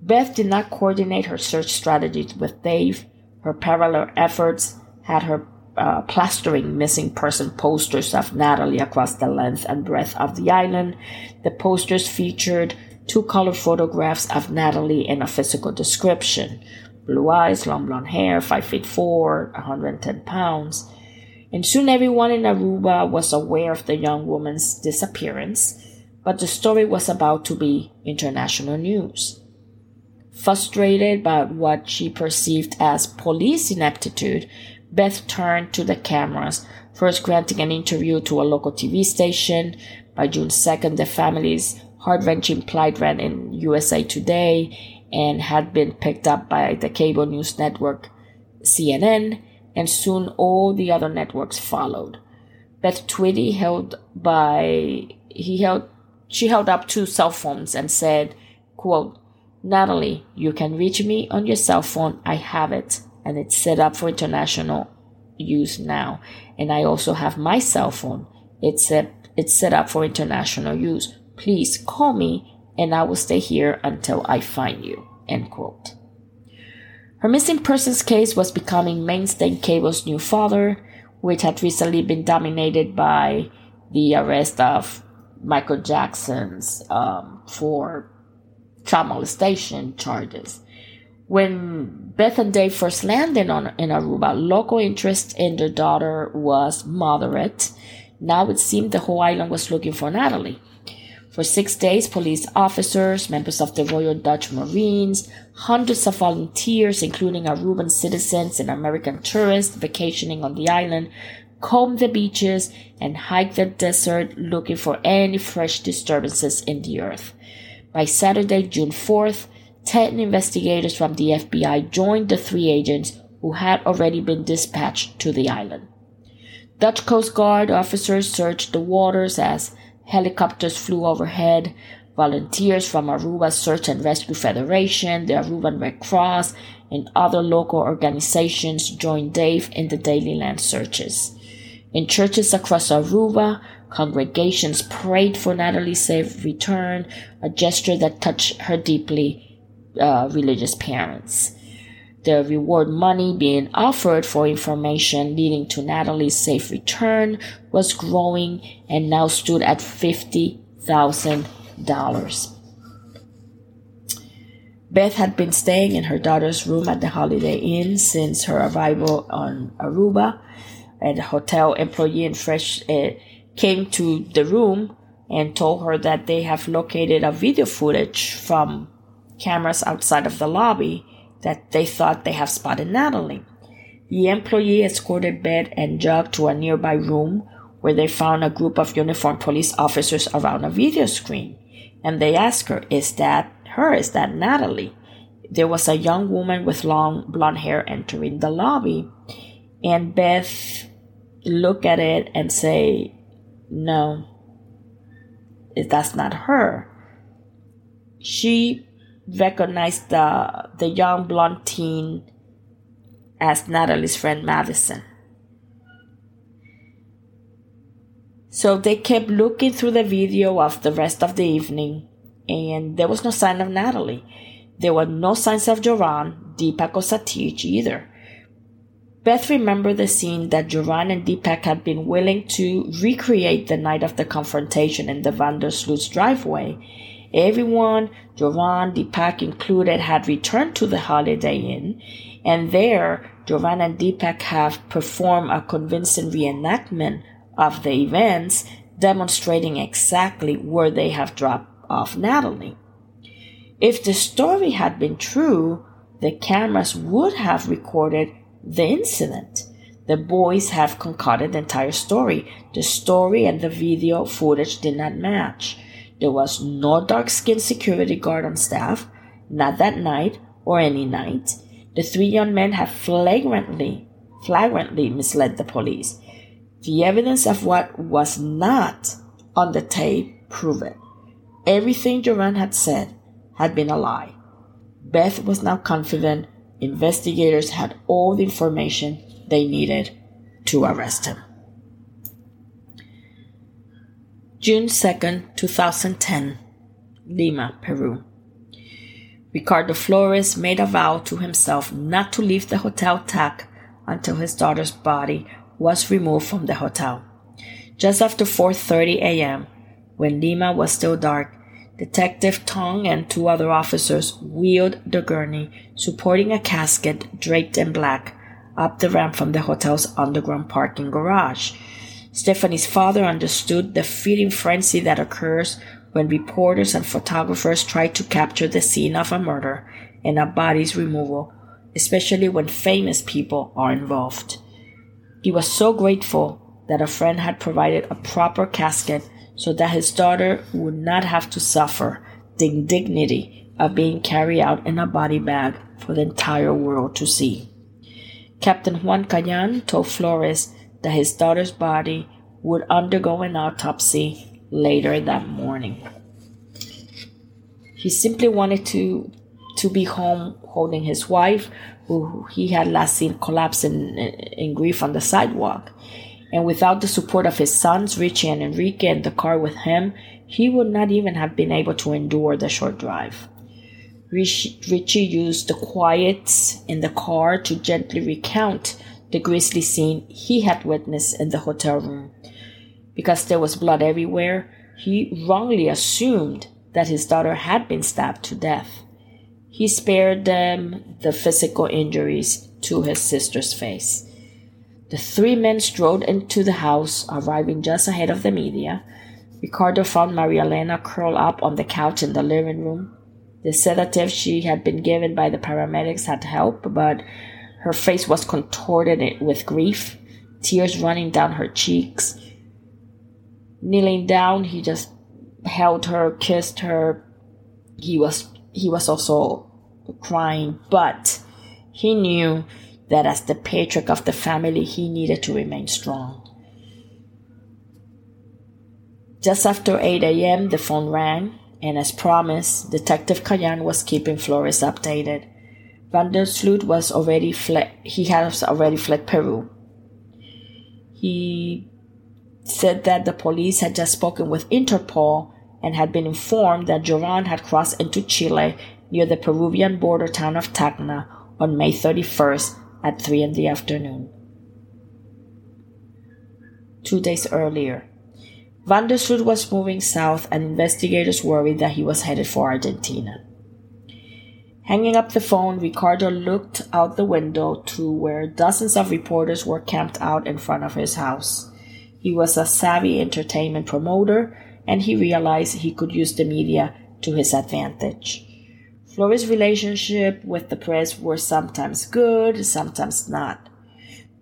Beth did not coordinate her search strategies with Dave. Her parallel efforts had her uh, plastering missing person posters of Natalee across the length and breadth of the island. The posters featured two color photographs of Natalee and a physical description blue eyes, long blonde hair, 5 feet 4, 110 pounds. And soon everyone in Aruba was aware of the young woman's disappearance, but the story was about to be international news. Frustrated by what she perceived as police ineptitude, Beth turned to the cameras, first granting an interview to a local TV station. By June 2nd, the family's heart wrenching plight ran in USA Today and had been picked up by the cable news network CNN, and soon all the other networks followed. Beth Twitty held by he held she held up two cell phones and said, quote, Natalee, you can reach me on your cell phone. I have it and it's set up for international use now. And I also have my cell phone. It's set, it's set up for international use. Please call me and I will stay here until I find you. End quote. Her missing persons case was becoming mainstay Cable's new father, which had recently been dominated by the arrest of Michael Jackson's um, for child molestation charges. When Beth and Dave first landed on in Aruba, local interest in their daughter was moderate. Now it seemed the whole island was looking for Natalee. For six days, police officers, members of the Royal Dutch Marines, hundreds of volunteers, including Aruban citizens and American tourists vacationing on the island, combed the beaches and hiked the desert looking for any fresh disturbances in the earth. By Saturday, June 4th, 10 investigators from the FBI joined the three agents who had already been dispatched to the island. Dutch Coast Guard officers searched the waters as helicopters flew overhead. Volunteers from Aruba Search and Rescue Federation, the Aruban Red Cross, and other local organizations joined Dave in the daily land searches. In churches across Aruba, congregations prayed for Natalee's safe return, a gesture that touched her deeply uh, religious parents. The reward money being offered for information leading to Natalee's safe return was growing and now stood at $50,000. Beth had been staying in her daughter's room at the Holiday Inn since her arrival on Aruba. And the hotel employee in fresh uh, came to the room and told her that they have located a video footage from cameras outside of the lobby that they thought they have spotted Natalee. The employee escorted Beth and Jug to a nearby room where they found a group of uniformed police officers around a video screen. And they asked her, Is that her? Is that Natalie? There was a young woman with long blonde hair entering the lobby. And Beth looked at it and say, No, that's not her. She recognized the, the young blonde teen as Natalee's friend Madison. So they kept looking through the video of the rest of the evening, and there was no sign of Natalee. There were no signs of Joran, Deepak, or Satish either. Beth remembered the scene that Joran and Deepak had been willing to recreate the night of the confrontation in the Van der Sloot's driveway, Everyone, Joran, Deepak included, had returned to the Holiday Inn, and there, Joran and Deepak have performed a convincing reenactment of the events, demonstrating exactly where they have dropped off Natalee. If the story had been true, the cameras would have recorded the incident. The boys have concocted the entire story. The story and the video footage did not match. There was no dark skinned security guard on staff, not that night or any night. The three young men had flagrantly, flagrantly misled the police. The evidence of what was not on the tape proved it. Everything Joran had said had been a lie. Beth was now confident investigators had all the information they needed to arrest him. June 2nd, 2010, Lima, Peru. Ricardo Flores made a vow to himself not to leave the hotel TAC until his daughter's body was removed from the hotel. Just after 4:30 a.m., when Lima was still dark, Detective Tong and two other officers wheeled the gurney, supporting a casket draped in black, up the ramp from the hotel's underground parking garage Stephany's father understood the feeding frenzy that occurs when reporters and photographers try to capture the scene of a murder and a body's removal, especially when famous people are involved. He was so grateful that a friend had provided a proper casket so that his daughter would not have to suffer the indignity of being carried out in a body bag for the entire world to see. Captain Juan Cayan told Flores that his daughter's body would undergo an autopsy later that morning. He simply wanted to to be home holding his wife, who he had last seen collapse in, in grief on the sidewalk. And without the support of his sons, Richie and Enrique, in the car with him, he would not even have been able to endure the short drive. Richie used the quiet in the car to gently recount the grisly scene he had witnessed in the hotel room. Because there was blood everywhere, he wrongly assumed that his daughter had been stabbed to death. He spared them the physical injuries to his sister's face. The three men strode into the house, arriving just ahead of the media. Ricardo found Maria Elena curled up on the couch in the living room. The sedative she had been given by the paramedics had helped, but her face was contorted with grief, tears running down her cheeks. Kneeling down, he just held her, kissed her. He was he was also crying, but he knew that as the patriarch of the family, he needed to remain strong. Just after 8 a.m., the phone rang, and as promised, Detective Kayan was keeping Flores updated. Van der Sloot was already fled, he has already fled Peru. He said that the police had just spoken with Interpol and had been informed that Joran had crossed into Chile near the Peruvian border town of Tacna on May 31st at 3 in the afternoon. Two days earlier, Van der Sloot was moving south and investigators worried that he was headed for Argentina. Hanging up the phone, Ricardo looked out the window to where dozens of reporters were camped out in front of his house. He was a savvy entertainment promoter and he realized he could use the media to his advantage. Flores' relationship with the press were sometimes good, sometimes not.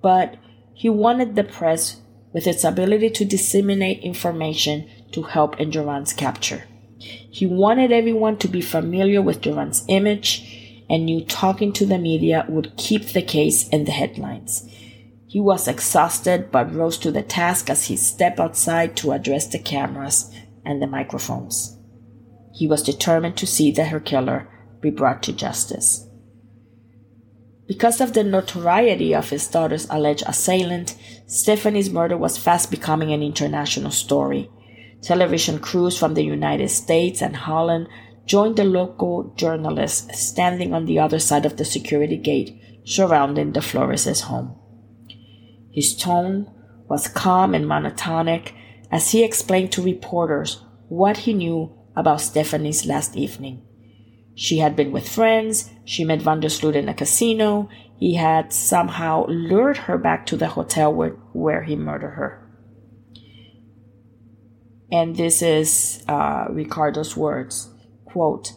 But he wanted the press with its ability to disseminate information to help in Joran's capture. He wanted everyone to be familiar with Joran's image and knew talking to the media would keep the case in the headlines. He was exhausted but rose to the task as he stepped outside to address the cameras and the microphones. He was determined to see that her killer be brought to justice. Because of the notoriety of his daughter's alleged assailant, Stephany's murder was fast becoming an international story. Television crews from the United States and Holland joined the local journalists standing on the other side of the security gate surrounding the Flores' home. His tone was calm and monotonic as he explained to reporters what he knew about Stephany's last evening. She had been with friends. She met Van der Van der Sloot in a casino. He had somehow lured her back to the hotel where, where he murdered her. And this is uh, Ricardo's words. Quote,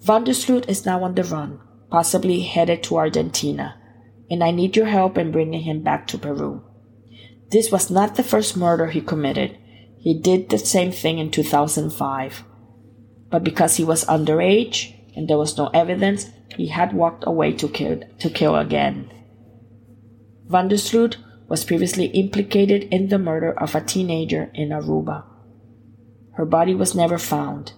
Van der Sloot is now on the run, possibly headed to Argentina, and I need your help in bringing him back to Peru. This was not the first murder he committed. He did the same thing in 2005. But because he was underage, and there was no evidence he had walked away to kill, to kill again. Van der Sloot was previously implicated in the murder of a teenager in Aruba. Her body was never found.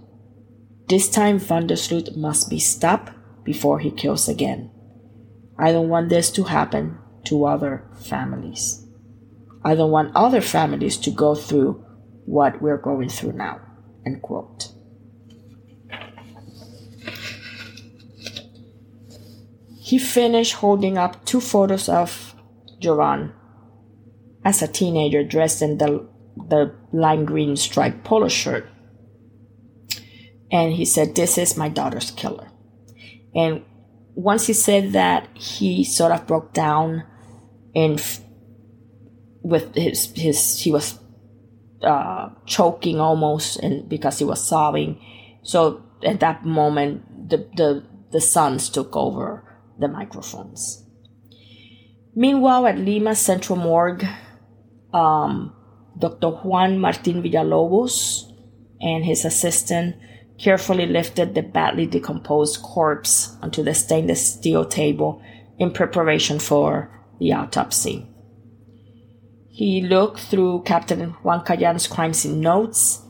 This time, Van der Sloot must be stopped before he kills again. I don't want this to happen to other families. I don't want other families to go through what we're going through now. End quote. He finished holding up two photos of Joran as a teenager dressed in the, the lime green striped polo shirt. And he said, This is my daughter's killer. And once he said that, he sort of broke down and with his, his, he was uh, choking almost and because he was sobbing. So at that moment, the, the, the sons took over the microphones. Meanwhile, at Lima Central Morgue, um, Dr. Juan Martin Villalobos and his assistant carefully lifted the badly decomposed corpse onto the stainless steel table in preparation for the autopsy. He looked through Captain Juan Kayan's crime scene notes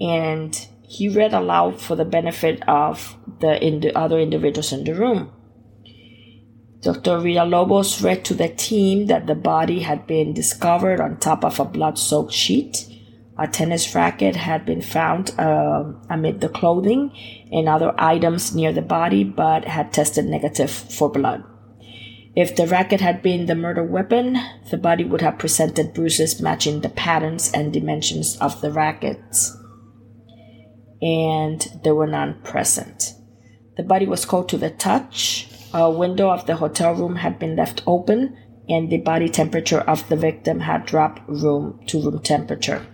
and he read aloud for the benefit of the, the other individuals in the room. Dr. Villalobos read to the team that the body had been discovered on top of a blood soaked sheet. A tennis racket had been found uh, amid the clothing and other items near the body, but had tested negative for blood. If the racket had been the murder weapon, the body would have presented bruises matching the patterns and dimensions of the rackets. And there were none present. The body was cold to the touch, a window of the hotel room had been left open, and the body temperature of the victim had dropped room to room temperature.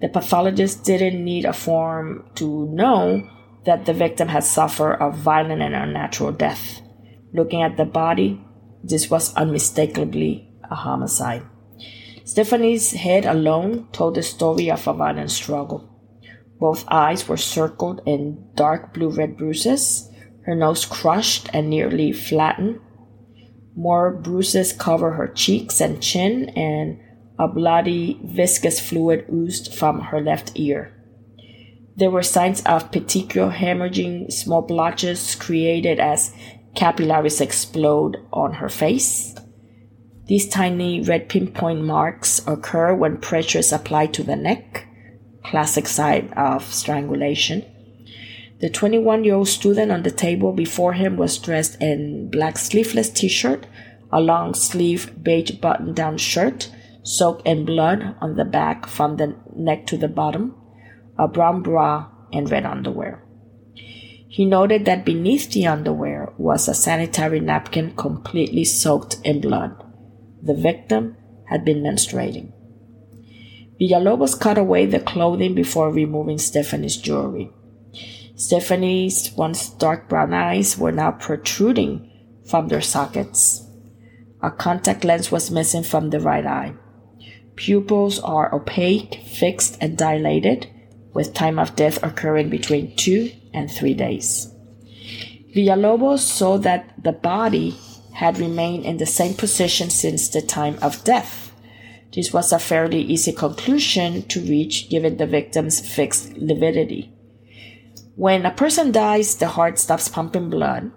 The pathologist didn't need a form to know that the victim had suffered a violent and unnatural death. Looking at the body, this was unmistakably a homicide. Stephany's head alone told the story of a violent struggle. Both eyes were circled in dark blue red bruises her nose crushed and nearly flattened. More bruises cover her cheeks and chin, and a bloody, viscous fluid oozed from her left ear. There were signs of petechial hemorrhaging, small blotches created as capillaries explode on her face. These tiny red pinpoint marks occur when pressure is applied to the neck, classic sign of strangulation. The 21 year old student on the table before him was dressed in black sleeveless t shirt, a long sleeve beige button down shirt soaked in blood on the back from the neck to the bottom, a brown bra, and red underwear. He noted that beneath the underwear was a sanitary napkin completely soaked in blood. The victim had been menstruating. Villalobos cut away the clothing before removing Stephany's jewelry. Stephany's once dark brown eyes were now protruding from their sockets. A contact lens was missing from the right eye. Pupils are opaque, fixed, and dilated, with time of death occurring between two and three days. Villalobos saw that the body had remained in the same position since the time of death. This was a fairly easy conclusion to reach given the victim's fixed lividity. When a person dies, the heart stops pumping blood,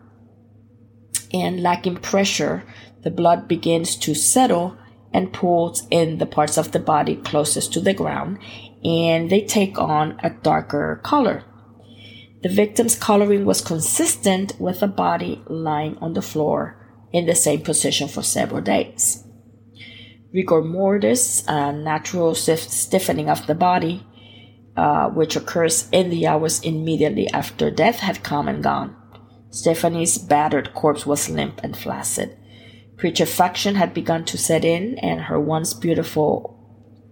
and lacking pressure, the blood begins to settle and pools in the parts of the body closest to the ground, and they take on a darker color. The victim's coloring was consistent with a body lying on the floor in the same position for several days. Rigor mortis, a natural stiffening of the body, uh, which occurs in the hours immediately after death, had come and gone. Stephany's battered corpse was limp and flaccid. Putrefaction had begun to set in, and her once beautiful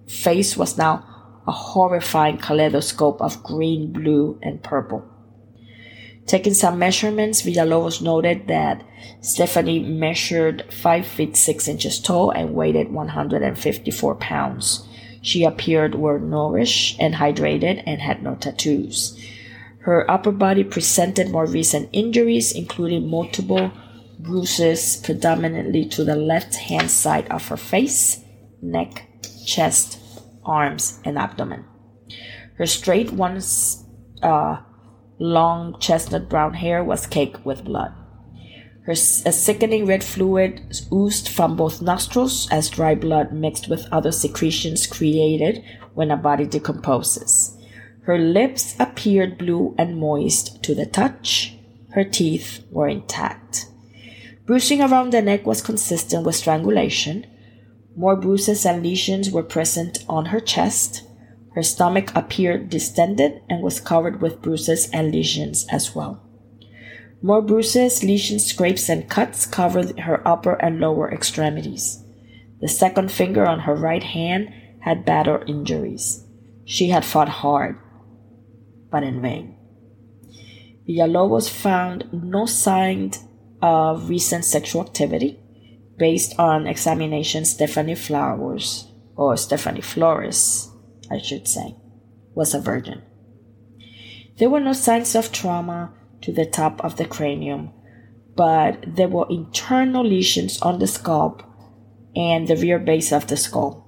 face was now a horrifying kaleidoscope of green, blue, and purple. Taking some measurements, Villalobos noted that Stephany measured 5 feet 6 inches tall and weighed 154 pounds. She appeared well nourished and hydrated and had no tattoos. Her upper body presented more recent injuries, including multiple bruises, predominantly to the left hand side of her face, neck, chest, arms, and abdomen. Her straight, once uh, long chestnut brown hair was caked with blood. Her, a sickening red fluid oozed from both nostrils as dry blood mixed with other secretions created when a body decomposes. Her lips appeared blue and moist to the touch. Her teeth were intact. Bruising around the neck was consistent with strangulation. More bruises and lesions were present on her chest. Her stomach appeared distended and was covered with bruises and lesions as well. More bruises, lesions, scrapes, and cuts covered her upper and lower extremities. The second finger on her right hand had battle injuries. She had fought hard, but in vain. Villalobos found no signs of recent sexual activity. Based on examination, Stephany Flowers, or Stephany Flores, I should say, was a virgin. There were no signs of trauma to the top of the cranium, but there were internal lesions on the scalp and the rear base of the skull.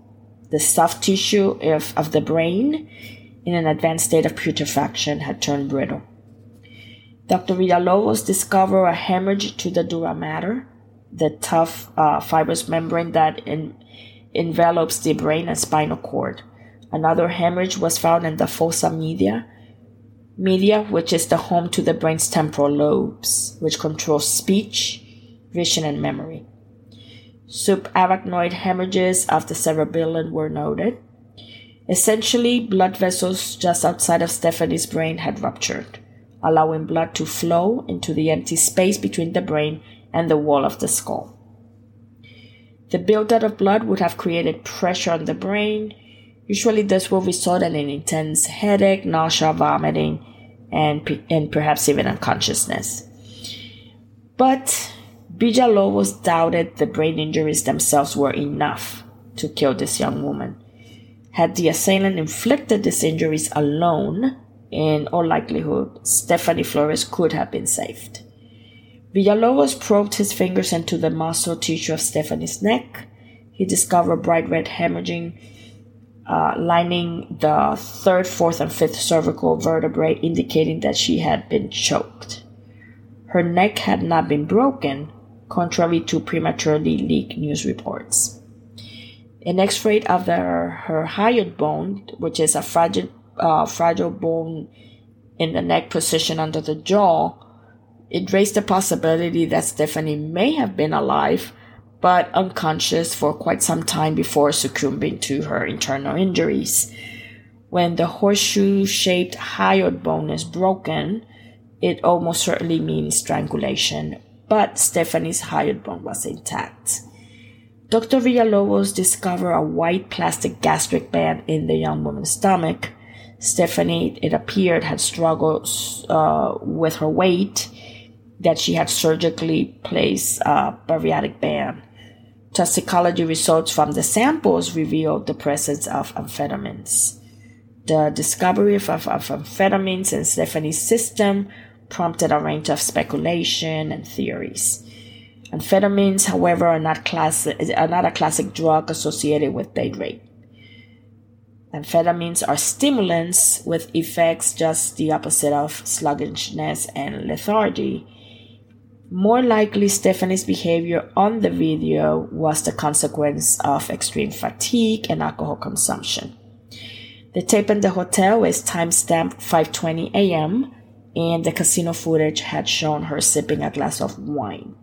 The soft tissue of, of the brain in an advanced state of putrefaction, had turned brittle. Dr. Villalobos discovered a hemorrhage to the dura mater, the tough uh, fibrous membrane that in, envelops the brain and spinal cord. Another hemorrhage was found in the fossa media, media, which is the home to the brain's temporal lobes, which controls speech, vision, and memory. Subarachnoid hemorrhages of the cerebellum were noted. Essentially, blood vessels just outside of Stephany's brain had ruptured, allowing blood to flow into the empty space between the brain and the wall of the skull. The buildup of blood would have created pressure on the brain. Usually, this will result in an intense headache, nausea, vomiting, and, and perhaps even unconsciousness. But Villalobos doubted the brain injuries themselves were enough to kill this young woman. Had the assailant inflicted these injuries alone, in all likelihood, Stephany Flores could have been saved. Villalobos probed his fingers into the muscle tissue of Stephany's neck. He discovered bright red hemorrhaging uh, lining the third, fourth, and fifth cervical vertebrae, indicating that she had been choked. Her neck had not been broken, contrary to prematurely leaked news reports. An X-ray of the, her hyoid bone, which is a fragile, uh, fragile bone in the neck position under the jaw, it raised the possibility that Stephany may have been alive, but unconscious for quite some time before succumbing to her internal injuries. When the horseshoe-shaped hyoid bone is broken, it almost certainly means strangulation but Stephany's hyoid bone was intact. Dr. Villalobos discovered a white plastic gastric band in the young woman's stomach. Stephany, it appeared, had struggled uh, with her weight, that she had surgically placed a bariatric band. Toxicology results from the samples revealed the presence of amphetamines. The discovery of, of, amphetamines in Stephany's system prompted a range of speculation and theories. Amphetamines, however, are not, class- are not a classic drug associated with date rape. Amphetamines are stimulants with effects just the opposite of sluggishness and lethargy. More likely, Stephany's behavior on the video was the consequence of extreme fatigue and alcohol consumption. The tape in the hotel is timestamped 5:20 a.m and the casino footage had shown her sipping a glass of wine.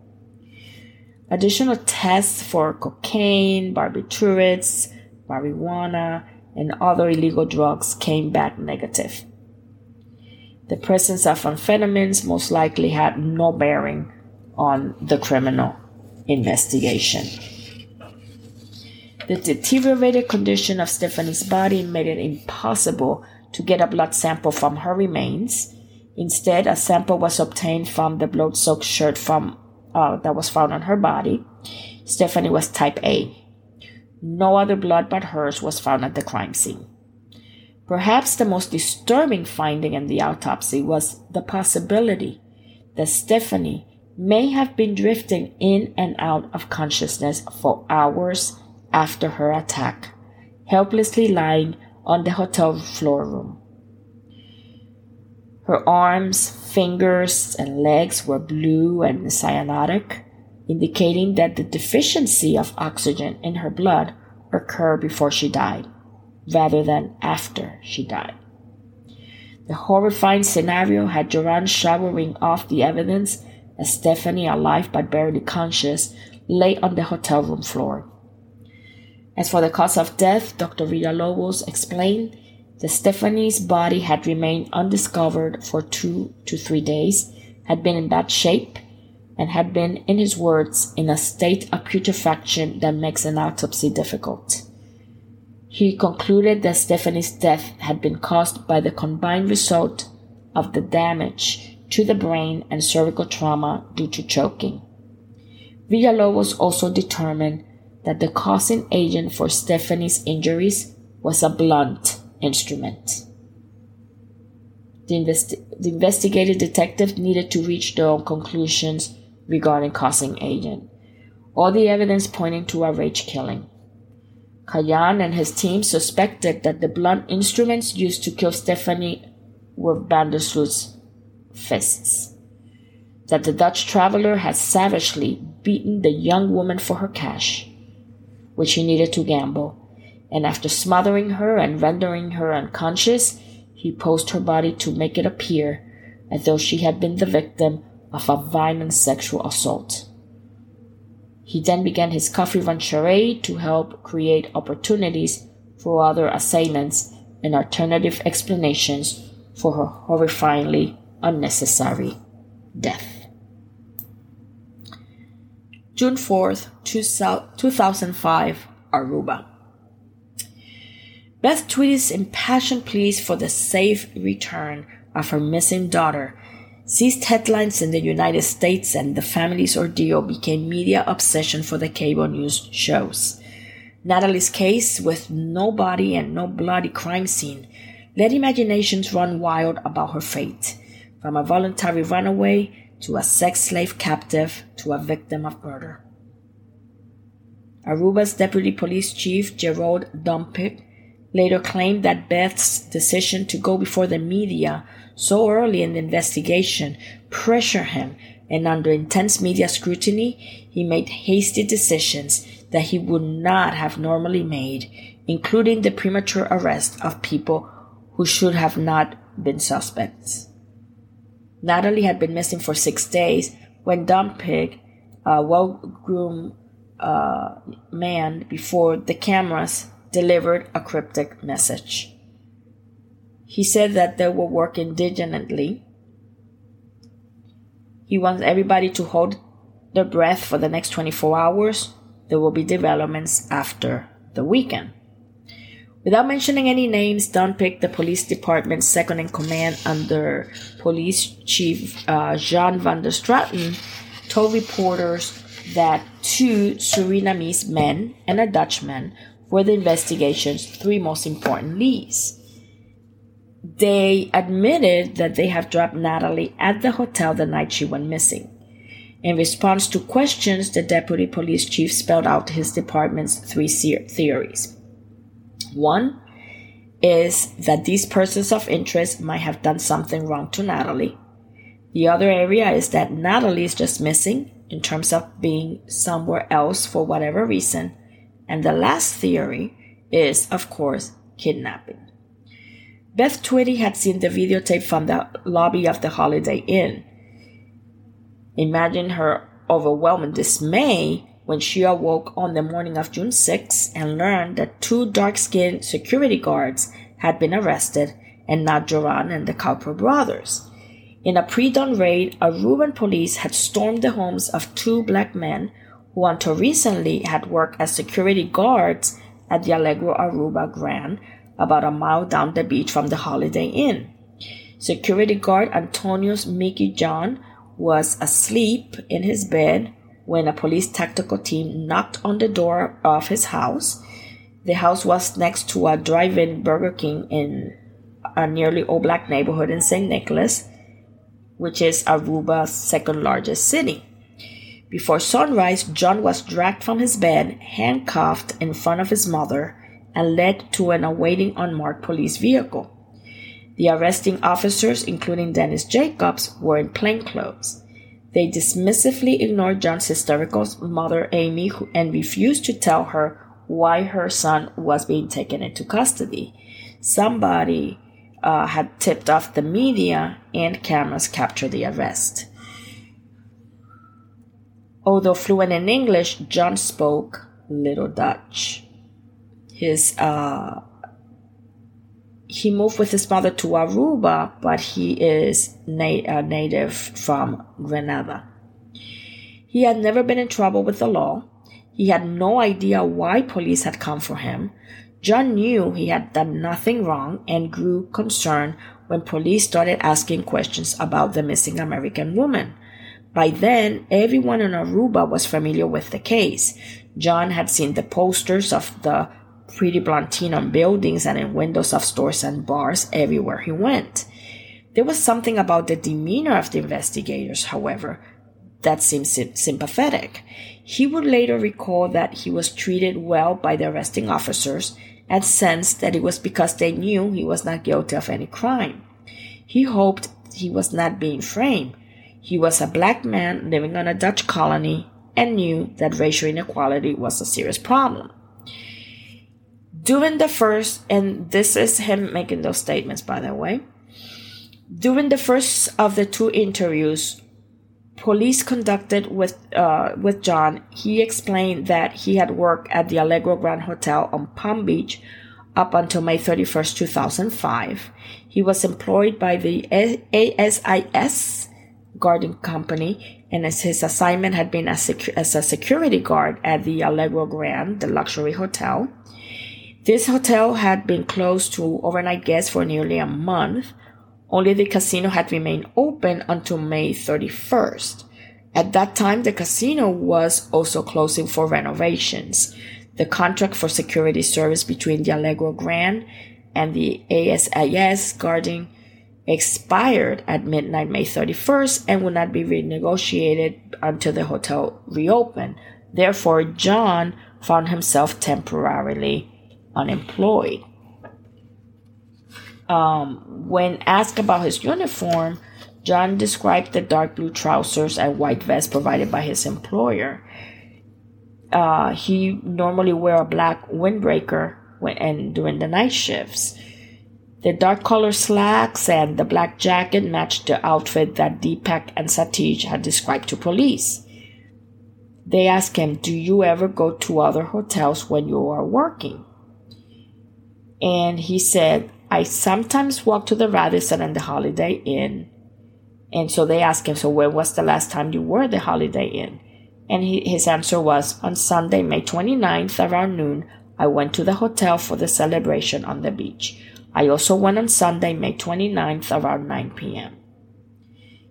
Additional tests for cocaine, barbiturates, marijuana, and other illegal drugs came back negative. The presence of amphetamines most likely had no bearing on the criminal investigation. The deteriorated condition of Stephany's body made it impossible to get a blood sample from her remains Instead, a sample was obtained from the blood soaked shirt from, uh, that was found on her body. Stephany was type A. No other blood but hers was found at the crime scene. Perhaps the most disturbing finding in the autopsy was the possibility that Stephany may have been drifting in and out of consciousness for hours after her attack, helplessly lying on the hotel floor room. Her arms, fingers, and legs were blue and cyanotic, indicating that the deficiency of oxygen in her blood occurred before she died, rather than after she died. The horrifying scenario had Joran showering off the evidence as Stephany, alive but barely conscious, lay on the hotel room floor. As for the cause of death, Dr. Villalobos explained that Stephany's body had remained undiscovered for two to three days, had been in bad shape, and had been, in his words, in a state of putrefaction that makes an autopsy difficult. He concluded that Stephany's death had been caused by the combined result of the damage to the brain and cervical trauma due to choking. Villalobos also determined that the causing agent for Stephany's injuries was a blunt instrument. The, investi- the investigative detective needed to reach their own conclusions regarding causing agent. All the evidence pointing to a rage killing. Kayan and his team suspected that the blunt instruments used to kill Stephany were Van der Sloot's fists. That the Dutch traveler had savagely beaten the young woman for her cash, which he needed to gamble, and after smothering her and rendering her unconscious, he posed her body to make it appear as though she had been the victim of a violent sexual assault. He then began his coffee run charade to help create opportunities for other assailants and alternative explanations for her horrifyingly unnecessary death. June 4th, 2005, Aruba. Beth Twitty's impassioned pleas for the safe return of her missing daughter seized headlines in the United States, and the family's ordeal became media obsession for the cable news shows. Natalee's case, with no body and no bloody crime scene, let imaginations run wild about her fate, from a voluntary runaway to a sex slave captive to a victim of murder. Aruba's deputy police chief, Gerald Dompig, later claimed that Beth's decision to go before the media so early in the investigation pressured him, and under intense media scrutiny, he made hasty decisions that he would not have normally made, including the premature arrest of people who should have not been suspects. Natalee had been missing for six days when Dompig, a well groomed uh, man before the cameras, delivered a cryptic message. He said that they will work indigently. He wants everybody to hold their breath for the next 24 hours. There will be developments after the weekend. Without mentioning any names, Dompig the police department's second in command under Police Chief uh, Jean van der Straaten, told reporters that two Surinamese men and a Dutchman were the investigation's three most important leads they admitted that they have dropped Natalee at the hotel the night she went missing. In response to questions, the deputy police chief spelled out his department's three theories. One is that these persons of interest might have done something wrong to Natalee. The other area is that Natalee is just missing in terms of being somewhere else for whatever reason. And the last theory is, of course, kidnapping. Beth Twitty had seen the videotape from the lobby of the Holiday Inn. Imagine her overwhelming dismay when she awoke on the morning of June 6 and learned that two dark skinned security guards had been arrested and not Joran and the Kalpoe brothers. In a pre dawn raid, Aruban police had stormed the homes of two black men who until recently had worked as security guards at the Allegro Aruba Grand about a mile down the beach from the Holiday Inn. Security guard Antonius Mickey John was asleep in his bed when a police tactical team knocked on the door of his house. The house was next to a drive in Burger King in a nearly all black neighborhood in St. Nicholas, which is Aruba's second largest city. Before sunrise, John was dragged from his bed, handcuffed in front of his mother, and led to an awaiting unmarked police vehicle. The arresting officers, including Dennis Jacobs, were in plainclothes. They dismissively ignored John's hysterical mother, Amy, and refused to tell her why her son was being taken into custody. Somebody uh, had tipped off the media, and cameras captured the arrest. Although fluent in English, John spoke little Dutch his uh, he moved with his mother to Aruba, but he is na- a native from Grenada. He had never been in trouble with the law. He had no idea why police had come for him. John knew he had done nothing wrong and grew concerned when police started asking questions about the missing American woman. By then, everyone in Aruba was familiar with the case. John had seen the posters of the pretty teen on buildings and in windows of stores and bars everywhere he went. There was something about the demeanor of the investigators, however, that seemed sympathetic. He would later recall that he was treated well by the arresting officers and sensed that it was because they knew he was not guilty of any crime. He hoped he was not being framed. He was a black man living on a Dutch colony and knew that racial inequality was a serious problem. During the first, and this is him making those statements, by the way. During the first of the two interviews, police conducted with uh, with John, he explained that he had worked at the Allegro Grand Hotel on Palm Beach up until May 31st, 2005. He was employed by the ASIS guarding company, and his assignment had been as, secu- as a security guard at the Allegro Grand, the luxury hotel. This hotel had been closed to overnight guests for nearly a month only the casino had remained open until May 31st. At that time, the casino was also closing for renovations. The contract for security service between the Allegro Grand and the ASIS guarding expired at midnight May 31st and would not be renegotiated until the hotel reopened. Therefore, John found himself temporarily unemployed um, when asked about his uniform, John described the dark blue trousers and white vest provided by his employer. Uh, he normally wear a black windbreaker when and during the night shifts. The dark color slacks and the black jacket matched the outfit that Deepak and Satish had described to police. They asked him, Do you ever go to other hotels when you are working? And he said, I sometimes walk to the Radisson and the Holiday Inn. And so they asked him, So when was the last time you were at the Holiday Inn? And he, his answer was, On Sunday, May 29th, around noon, I went to the hotel for the celebration on the beach. I also went on Sunday, May 29th, around 9 p.m.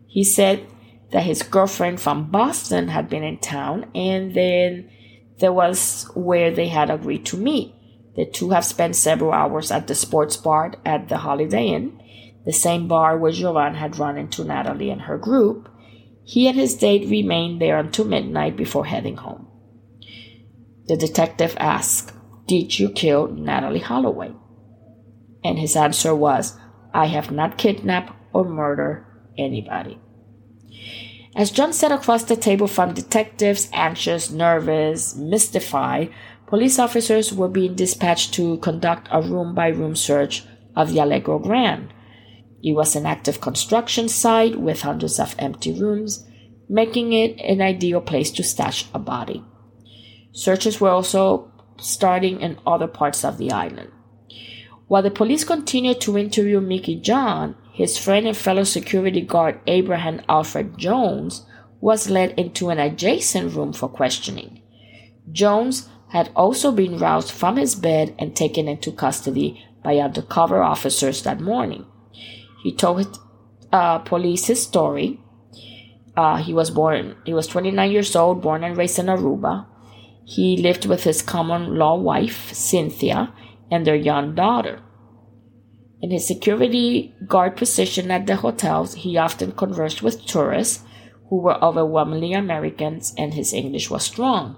He said that his girlfriend from Boston had been in town, and then there was where they had agreed to meet. The two have spent several hours at the sports bar at the Holiday Inn, the same bar where Joran had run into Natalee and her group. He and his date remained there until midnight before heading home. The detective asked, Did you kill Natalee Holloway? And his answer was, I have not kidnapped or murdered anybody. As John sat across the table from detectives, anxious, nervous, mystified, police officers were being dispatched to conduct a room by room search of the Allegro Grand. It was an active construction site with hundreds of empty rooms, making it an ideal place to stash a body. Searches were also starting in other parts of the island. While the police continued to interview Mickey John, his friend and fellow security guard Abraham Alfred Jones was led into an adjacent room for questioning. Jones had also been roused from his bed and taken into custody by undercover officers that morning. He told uh, police his story. Uh, he was born, he was 29 years old, born and raised in Aruba. He lived with his common law wife, Cynthia, and their young daughter. In his security guard position at the hotels, he often conversed with tourists who were overwhelmingly Americans, and his English was strong.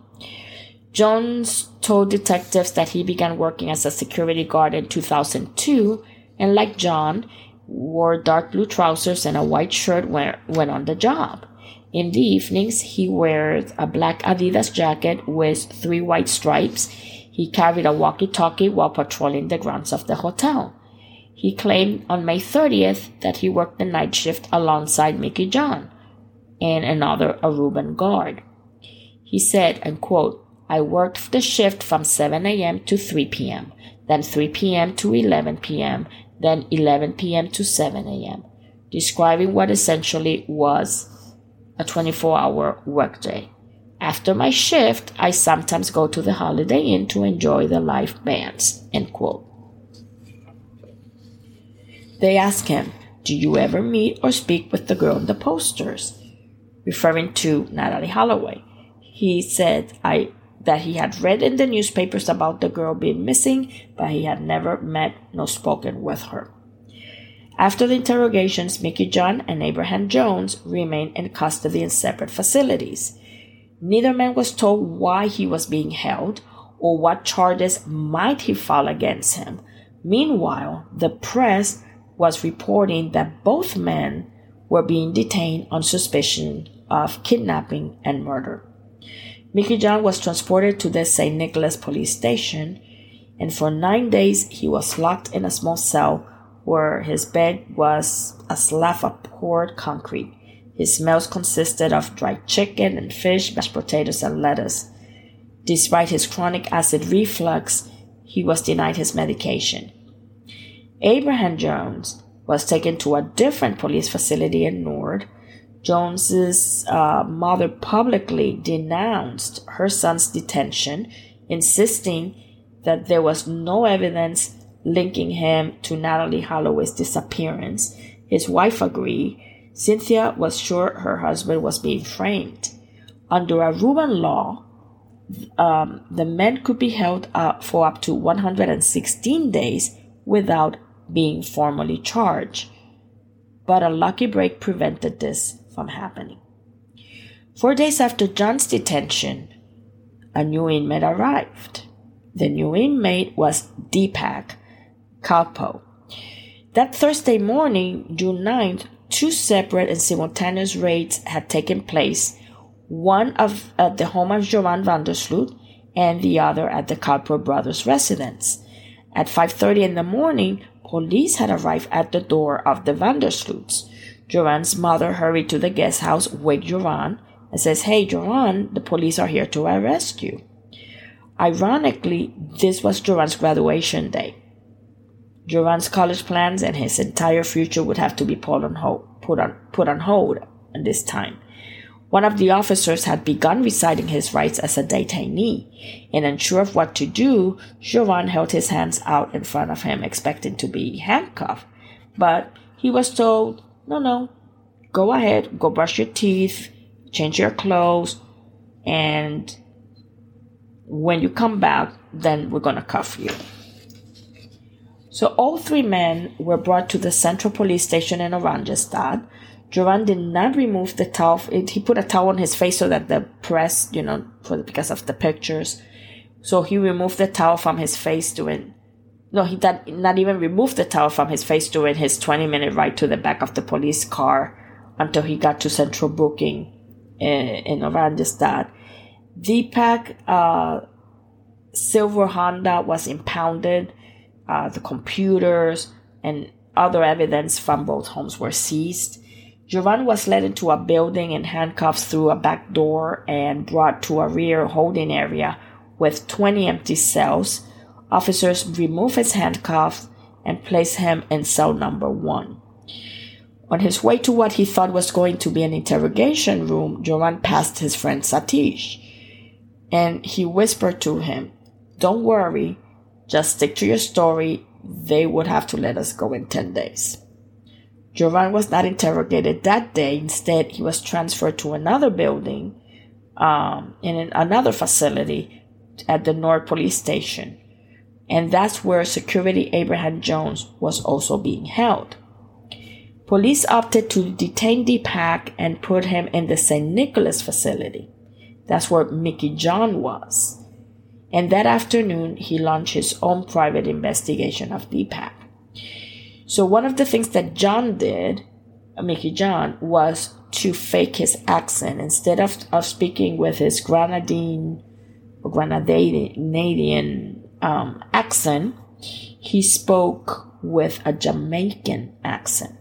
Jones told detectives that he began working as a security guard in 2002 and, like John, wore dark blue trousers and a white shirt when, when on the job. In the evenings, he wears a black Adidas jacket with three white stripes. He carried a walkie talkie while patrolling the grounds of the hotel. He claimed on May 30th that he worked the night shift alongside Mickey John and another Aruban guard. He said, and quote, I worked the shift from 7 a.m. to 3 p.m., then 3 p.m. to 11 p.m., then 11 p.m. to 7 a.m., describing what essentially was a 24 hour workday. After my shift, I sometimes go to the Holiday Inn to enjoy the live bands. End quote. They ask him, Do you ever meet or speak with the girl in the posters? Referring to Natalee Holloway. He said, I that he had read in the newspapers about the girl being missing, but he had never met nor spoken with her. After the interrogations, Mickey John and Abraham Jones remained in custody in separate facilities. Neither man was told why he was being held or what charges might he file against him. Meanwhile, the press was reporting that both men were being detained on suspicion of kidnapping and murder. Mickey John was transported to the St. Nicholas police station, and for nine days he was locked in a small cell where his bed was a slab of poured concrete. His meals consisted of dried chicken and fish, mashed potatoes, and lettuce. Despite his chronic acid reflux, he was denied his medication. Abraham Jones was taken to a different police facility in Noord. Jones's uh, mother publicly denounced her son's detention, insisting that there was no evidence linking him to Natalee Holloway's disappearance. His wife agreed. Cynthia was sure her husband was being framed. Under Aruban law, um, the men could be held up for up to 116 days without being formally charged. But a lucky break prevented this from happening. Four days after John's detention, a new inmate arrived. The new inmate was Deepak Kalpoe. That Thursday morning, June 9th, two separate and simultaneous raids had taken place, one of, at the home of Joran Vandersloot and the other at the Kalpoe brothers' residence. At 5.30 in the morning, Police had arrived at the door of the Van der Sloots. Joran's mother hurried to the guest house, waked Joran, and says, Hey, Joran, the police are here to arrest you. Ironically, this was Joran's graduation day. Joran's college plans and his entire future would have to be put on hold, put on, put on hold at this time. One of the officers had begun reciting his rights as a detainee, and unsure of what to do, Joran held his hands out in front of him, expecting to be handcuffed. But he was told, no, no, go ahead, go brush your teeth, change your clothes, and when you come back, then we're gonna cuff you. So all three men were brought to the central police station in Oranjestad, Joran did not remove the towel. He put a towel on his face so that the press, you know, for because of the pictures. So he removed the towel from his face doing. No, he did not even remove the towel from his face during his 20 minute ride to the back of the police car until he got to central booking in, in Oranjestad. Deepak, uh, silver Honda was impounded. Uh, the computers and other evidence from both homes were seized. Joran was led into a building in handcuffs through a back door and brought to a rear holding area with 20 empty cells. Officers remove his handcuffs and place him in cell number one. On his way to what he thought was going to be an interrogation room, Joran passed his friend Satish. And he whispered to him, Don't worry, just stick to your story. They would have to let us go in 10 days. Joran was not interrogated that day. Instead, he was transferred to another building um, in another facility at the North Police Station. And that's where security Abraham Jones was also being held. Police opted to detain Deepak and put him in the St. Nicholas facility. That's where Mickey John was. And that afternoon, he launched his own private investigation of Deepak. So one of the things that John did, Mickey John, was to fake his accent. Instead of, of speaking with his Grenadine or Grenadinian um, accent, he spoke with a Jamaican accent.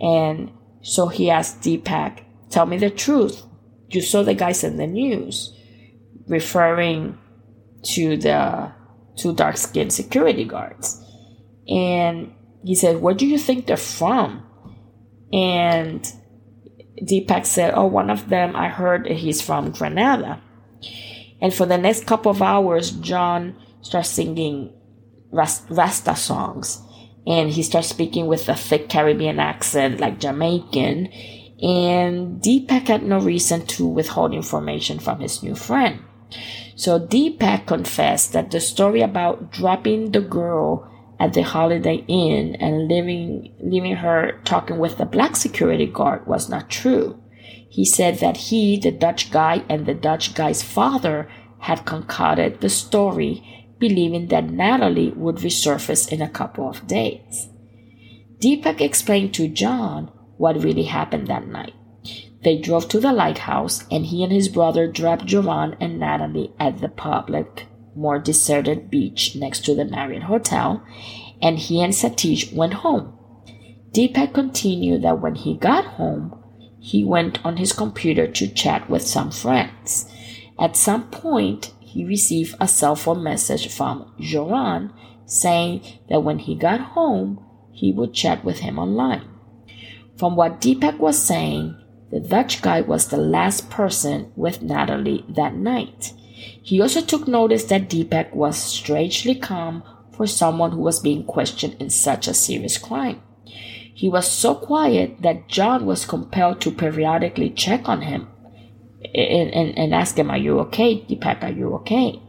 And so he asked Deepak, tell me the truth. You saw the guys in the news, referring to the two dark skinned security guards. And he said, Where do you think they're from? And Deepak said, Oh, one of them, I heard he's from Grenada. And for the next couple of hours, John starts singing Rasta songs. And he starts speaking with a thick Caribbean accent, like Jamaican. And Deepak had no reason to withhold information from his new friend. So Deepak confessed that the story about dropping the girl at the Holiday Inn and leaving, leaving her talking with the black security guard was not true. He said that he, the Dutch guy, and the Dutch guy's father had concocted the story, believing that Natalee would resurface in a couple of days. Deepak explained to John what really happened that night. They drove to the lighthouse, and he and his brother dropped Joran and Natalee at the public, more deserted beach next to the Marriott Hotel, and he and Satish went home. Deepak continued that when he got home, he went on his computer to chat with some friends. At some point, he received a cell phone message from Joran saying that when he got home, he would chat with him online. From what Deepak was saying, the Dutch guy was the last person with Natalee that night. He also took notice that Deepak was strangely calm for someone who was being questioned in such a serious crime. He was so quiet that John was compelled to periodically check on him and, and, and ask him, Are you okay? Deepak, are you okay?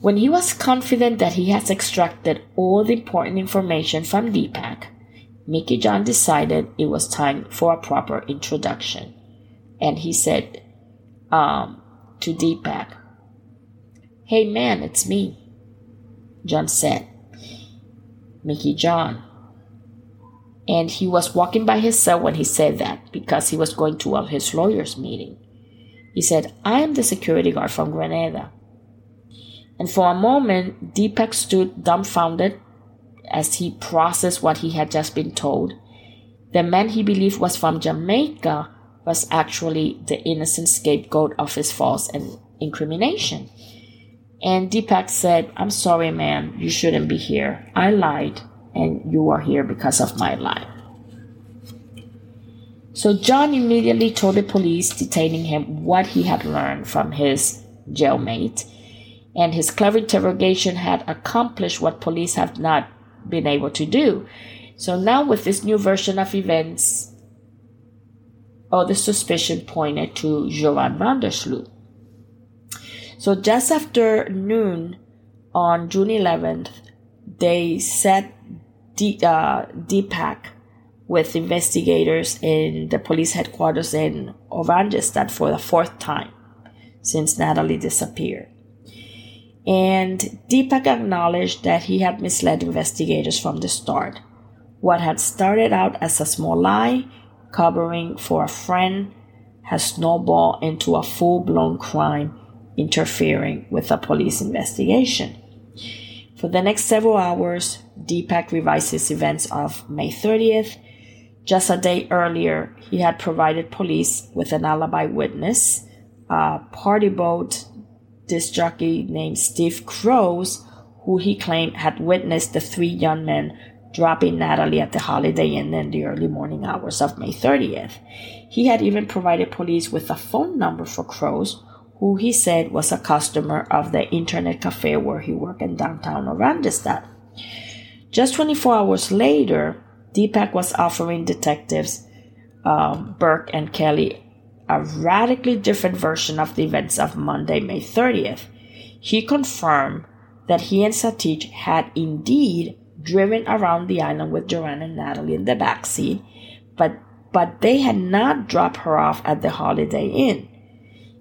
When he was confident that he has extracted all the important information from Deepak, Mickey John decided it was time for a proper introduction. And he said um, to Deepak, Hey man, it's me. John said, Mickey John. And he was walking by his cell when he said that because he was going to of his lawyer's meeting. He said, I am the security guard from Grenada. And for a moment, Deepak stood dumbfounded as he processed what he had just been told. The man he believed was from Jamaica was actually the innocent scapegoat of his false incrimination. And Deepak said, I'm sorry, man, you shouldn't be here. I lied, and you are here because of my life. So John immediately told the police detaining him what he had learned from his jailmate, and his clever interrogation had accomplished what police have not been able to do. So now, with this new version of events, all the suspicion pointed to Joran van der Sloot. So just after noon on June 11th, they set D- uh, with investigators in the police headquarters in Oranjestad for the fourth time since Natalee disappeared and Deepak acknowledged that he had misled investigators from the start. What had started out as a small lie, covering for a friend, has snowballed into a full blown crime interfering with a police investigation. For the next several hours, Deepak revised his events of May 30th. Just a day earlier, he had provided police with an alibi witness, a party boat disc jockey named Steve Croes, who he claimed had witnessed the three young men dropping Natalee at the Holiday Inn in the early morning hours of May 30th. He had even provided police with a phone number for Croes, who he said was a customer of the internet cafe where he worked in downtown Oranjestad. Just 24 hours later, Deepak was offering detectives um, Burke and Kelly a radically different version of the events of Monday, May 30th. He confirmed that he and Satish had indeed driven around the island with Joran and Natalee in the backseat, but but they had not dropped her off at the Holiday Inn.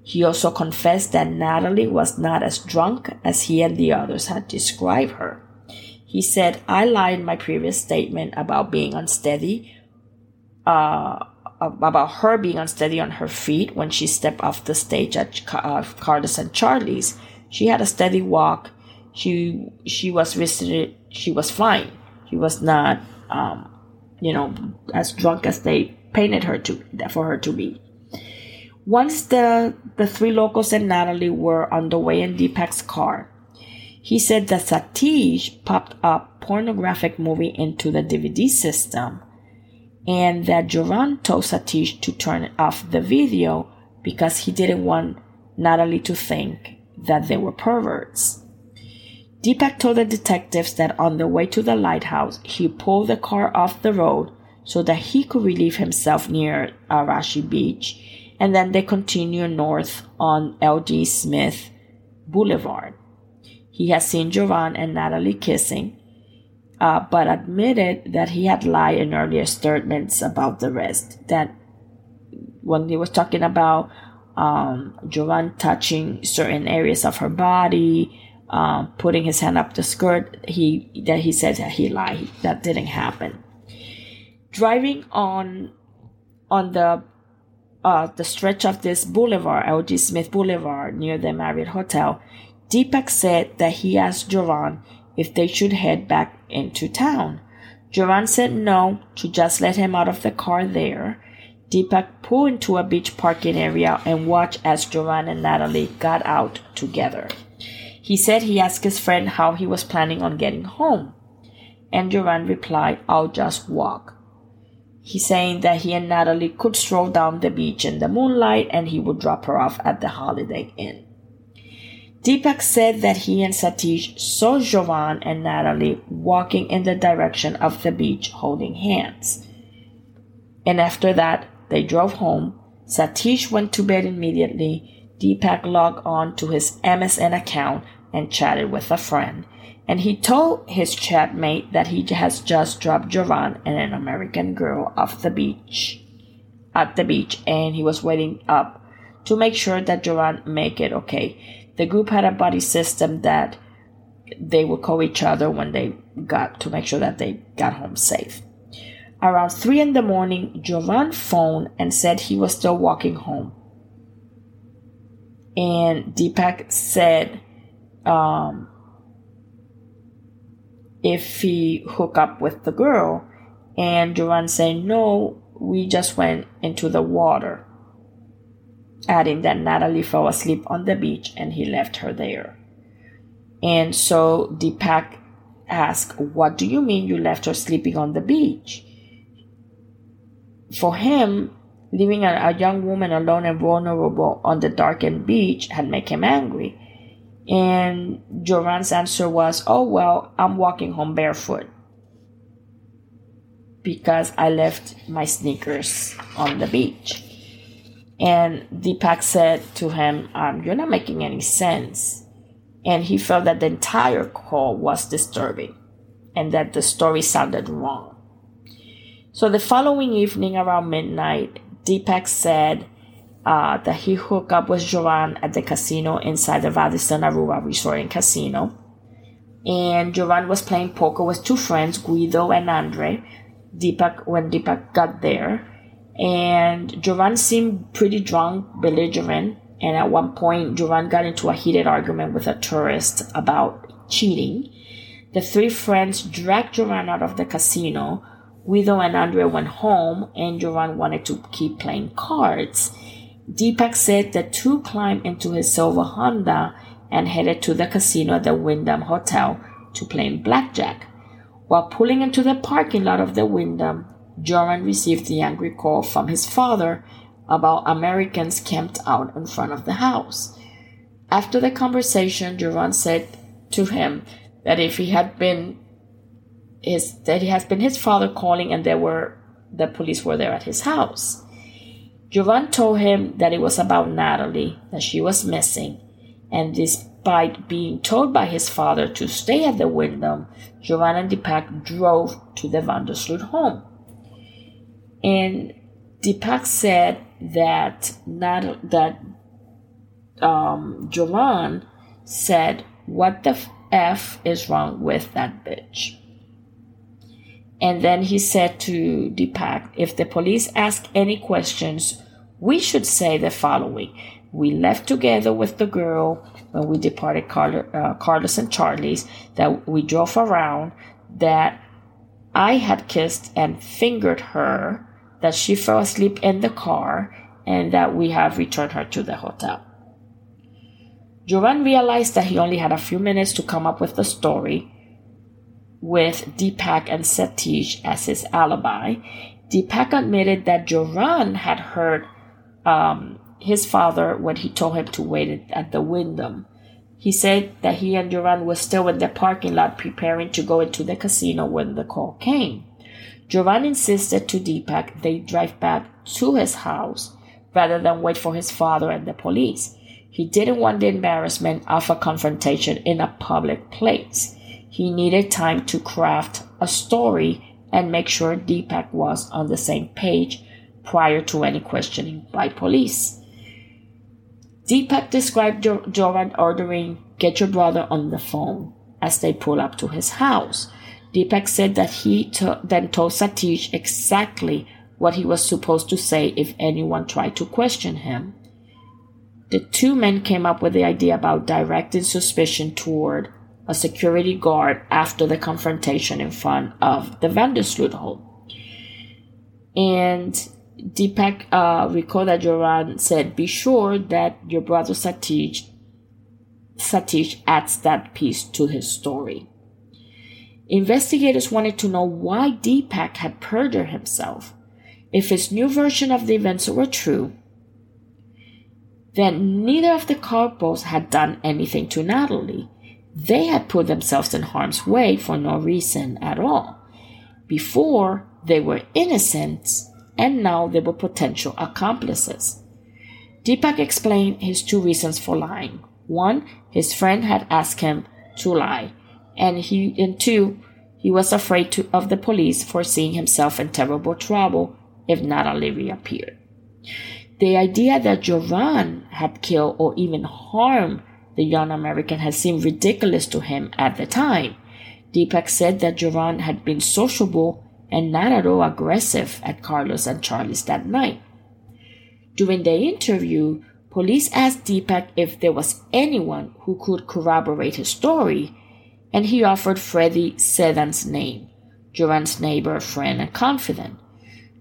He also confessed that Natalee was not as drunk as he and the others had described her. He said, I lied in my previous statement about being unsteady. Uh, about her being unsteady on her feet when she stepped off the stage at uh, and Charlie's. She had a steady walk. She she was visited. She was fine. She was not, um, you know, as drunk as they painted her to for her to be. Once the the three locals and Natalee were on the way in Deepak's car, he said that Satish popped a pornographic movie into the DVD system and that Joran told Satish to turn off the video because he didn't want Natalee to think that they were perverts. Deepak told the detectives that on the way to the lighthouse, he pulled the car off the road so that he could relieve himself near Arashi Beach, and then they continued north on L.G. Smith Boulevard. He had seen Joran and Natalee kissing. uh, but admitted that he had lied in earlier statements about the rest. That when he was talking about um, Joran touching certain areas of her body, um, putting his hand up the skirt, he that he said that he lied. That didn't happen. Driving on on the uh, the stretch of this boulevard, L.G. Smith Boulevard, near the Marriott Hotel, Deepak said that he asked Joran if they should head back into town. Joran said no, to just let him out of the car there. Deepak pulled into a beach parking area and watched as Joran and Natalee got out together. He said he asked his friend how he was planning on getting home. And Joran replied, I'll just walk. He's saying that he and Natalee could stroll down the beach in the moonlight and he would drop her off at the Holiday Inn. Deepak said that he and Satish saw Joran and Natalee walking in the direction of the beach holding hands. And after that, they drove home. Satish went to bed immediately. Deepak logged on to his MSN account and chatted with a friend and he told his chatmate that he has just dropped Joran and an American girl off the beach at the beach and he was waiting up to make sure that Joran make it okay. The group had a buddy system that they would call each other when they got to make sure that they got home safe. Around three in the morning, Joran phoned and said he was still walking home. And Deepak said um, if he hook up with the girl. And Joran said, no, we just went into the water. Adding that Natalee fell asleep on the beach and he left her there. And so Deepak asked, What do you mean you left her sleeping on the beach? For him, leaving a, a young woman alone and vulnerable on the darkened beach had made him angry. And Joran's answer was, Oh, well, I'm walking home barefoot because I left my sneakers on the beach. And Deepak said to him, um, You're not making any sense. And he felt that the entire call was disturbing and that the story sounded wrong. So the following evening around midnight, Deepak said uh, that he hooked up with Joran at the casino inside the Radisson Aruba Resort and Casino. And Joran was playing poker with two friends, Guido and Andre, Deepak when Deepak got there. And Joran seemed pretty drunk, belligerent, and at one point Joran got into a heated argument with a tourist about cheating. The three friends dragged Joran out of the casino. Guido and Andrea went home, and Joran wanted to keep playing cards. Deepak said the two climbed into his silver Honda and headed to the casino at the Wyndham Hotel to play blackjack. While pulling into the parking lot of the Wyndham, Joran received the angry call from his father about Americans camped out in front of the house. After the conversation, Joran said to him that if he had been his that it has been his father calling and there were the police were there at his house. Joran told him that it was about Natalee, that she was missing, and despite being told by his father to stay at the Wyndham, Joran and Deepak drove to the Van der Sloot home. And Deepak said that Nat- that um, Joran said, "What the f is wrong with that bitch?" And then he said to Deepak, if the police ask any questions, we should say the following. We left together with the girl when we departed uh, Carlos and Charlie's, that we drove around, that I had kissed and fingered her, that she fell asleep in the car, and that we have returned her to the hotel. Joran realized that he only had a few minutes to come up with the story with Deepak and Satish as his alibi. Deepak admitted that Joran had heard um, his father when he told him to wait at the Wyndham. He said that he and Joran were still in the parking lot preparing to go into the casino when the call came. Joran insisted to Deepak they drive back to his house rather than wait for his father and the police. He didn't want the embarrassment of a confrontation in a public place. He needed time to craft a story and make sure Deepak was on the same page prior to any questioning by police. Deepak described Joran ordering, Get your brother on the phone as they pull up to his house. Deepak said that he t- then told Satish exactly what he was supposed to say if anyone tried to question him. The two men came up with the idea about directing suspicion toward a security guard after the confrontation in front of the Van der Sloot home. And Deepak uh, recalled that Joran said, Be sure that your brother Satish, Satish adds that piece to his story. Investigators wanted to know why Deepak had perjured himself. If his new version of the events were true, then neither of the corporals had done anything to Natalee. They had put themselves in harm's way for no reason at all. Before, they were innocent, and now they were potential accomplices. Deepak explained his two reasons for lying. One, his friend had asked him to lie, and he and two, he was afraid to, of the police foreseeing himself in terrible trouble if Natalee reappeared. The idea that Joran had killed or even harmed the young American had seemed ridiculous to him at the time. Deepak said that Joran had been sociable and not at all aggressive at Carlos and Charlie's that night. During the interview, police asked Deepak if there was anyone who could corroborate his story, and he offered Freddy Sedan's name, Joran's neighbor, friend, and confidant.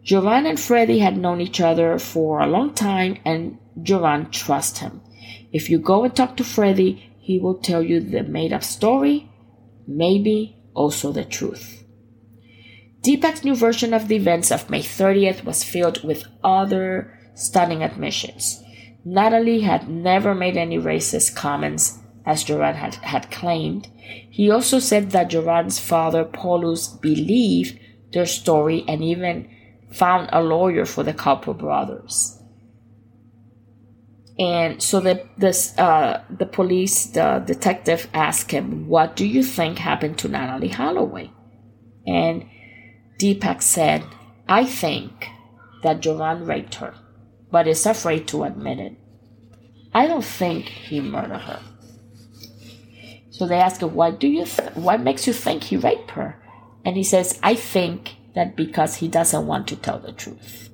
Joran and Freddy had known each other for a long time, and Joran trusts him. If you go and talk to Freddy, he will tell you the made up story, maybe also the truth. Deepak's new version of the events of May 30th was filled with other stunning admissions. Natalee had never made any racist comments, as Joran had, had claimed. He also said that Joran's father, Paulus, believed their story and even found a lawyer for the Kalpoe brothers. And so the this uh, the police, the detective asked him, "What do you think happened to Natalee Holloway?" And Deepak said, "I think that Joran raped her, but is afraid to admit it. I don't think he murdered her." So they ask him, "What do you? Th- what makes you think he raped her?" And he says, "I think that because he doesn't want to tell the truth."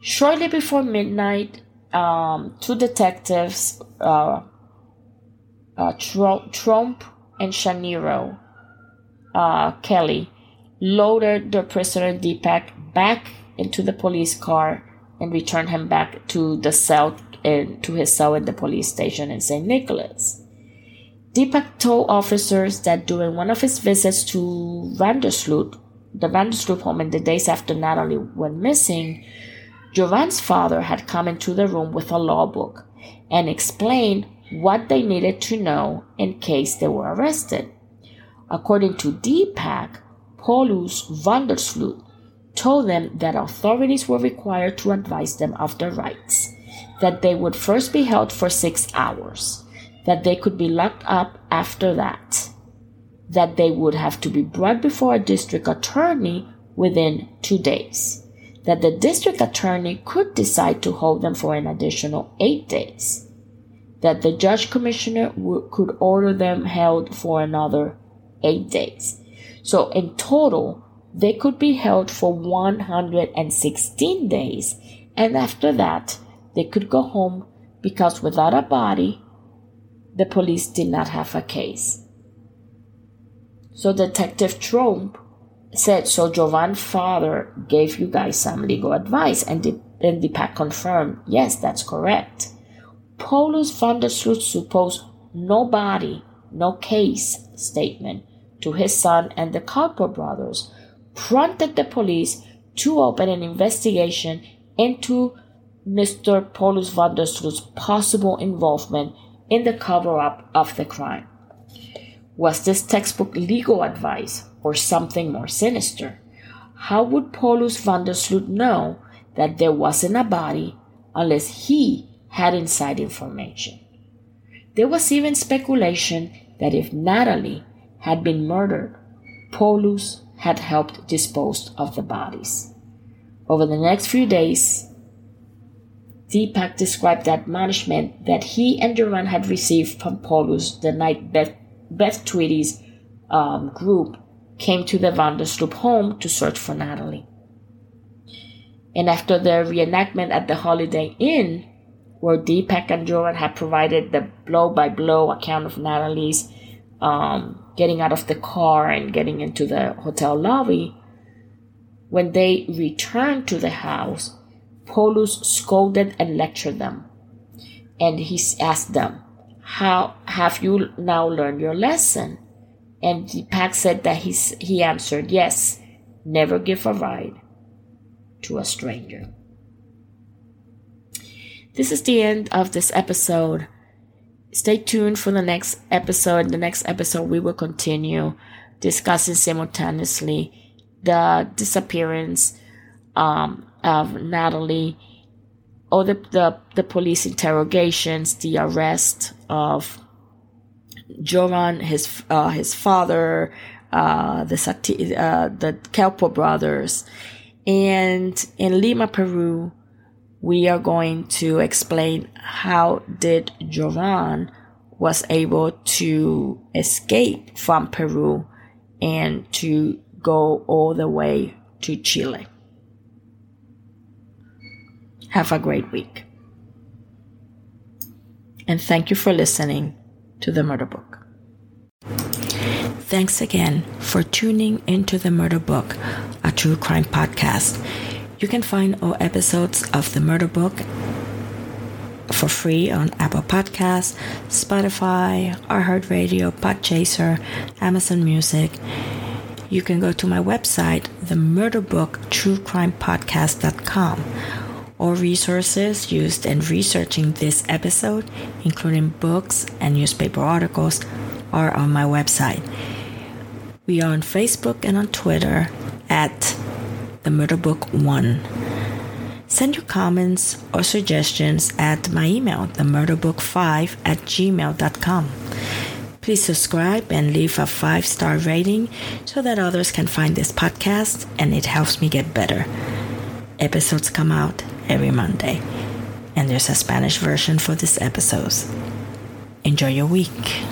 Shortly before midnight, um, two detectives, uh, uh, Trump and Shaniro uh, Kelly, loaded the prisoner Deepak back into the police car and returned him back to the cell and to his cell at the police station in St. Nicholas. Deepak told officers that during one of his visits to Van der Sloot, the Van der Sloot home in the days after Natalee went missing, Joran's father had come into the room with a law book and explained what they needed to know in case they were arrested. According to Deepak, Paulus Van der Sloot told them that authorities were required to advise them of their rights, that they would first be held for six hours, that they could be locked up after that, that they would have to be brought before a district attorney within two days that the district attorney could decide to hold them for an additional eight days, that the judge commissioner w- could order them held for another eight days. So in total, they could be held for 116 days, and after that, they could go home because without a body, the police did not have a case. So Detective Trump said, so Joran's father gave you guys some legal advice, and the, and Deepak confirmed, yes, that's correct. Paulus Van der Sloot supposed no body, no case statement to his son and the Kalpoe brothers prompted the police to open an investigation into Mr. Paulus Van der Sloot's possible involvement in the cover up of the crime. Was this textbook legal advice or something more sinister? How would Paulus Van der Sloot know that there wasn't a body unless he had inside information? There was even speculation that if Natalee had been murdered, Paulus had helped dispose of the bodies. Over the next few days, Deepak described the admonishment that he and Joran had received from Paulus the night Beth, Beth Twitty's um, group came to the Van der Sloot home to search for Natalee. And after the reenactment at the Holiday Inn, where Deepak and Joran had provided the blow by blow account of Natalee's um, getting out of the car and getting into the hotel lobby, when they returned to the house, Paulus scolded and lectured them. And he asked them, How have you now learned your lesson? And Deepak said that he, he answered, Yes, never give a ride to a stranger. This is the end of this episode. Stay tuned for the next episode. The next episode, we will continue discussing simultaneously the disappearance um, of Natalee, all the, the, the police interrogations, the arrest of Joran, his uh, his father, uh, the Sati, uh, the Kalpoe brothers, and in Lima, Peru, we are going to explain how did Joran was able to escape from Peru and to go all the way to Chile. Have a great week. And thank you for listening to the Murder Book. Thanks again for tuning into the Murder Book, a true crime podcast. You can find all episodes of the Murder Book for free on Apple Podcasts, Spotify, iHeartRadio, Podchaser, Amazon Music. You can go to my website, themurderbooktruecrimepodcast.com all resources used in researching this episode, including books and newspaper articles, are on my website. We are on Facebook and on Twitter at the Murder Book One. Send your comments or suggestions at my email, themurderbook5 at gmail.com. Please subscribe and leave a five star rating so that others can find this podcast and it helps me get better. Episodes come out every Monday. And there's a Spanish version for this episode. Enjoy your week.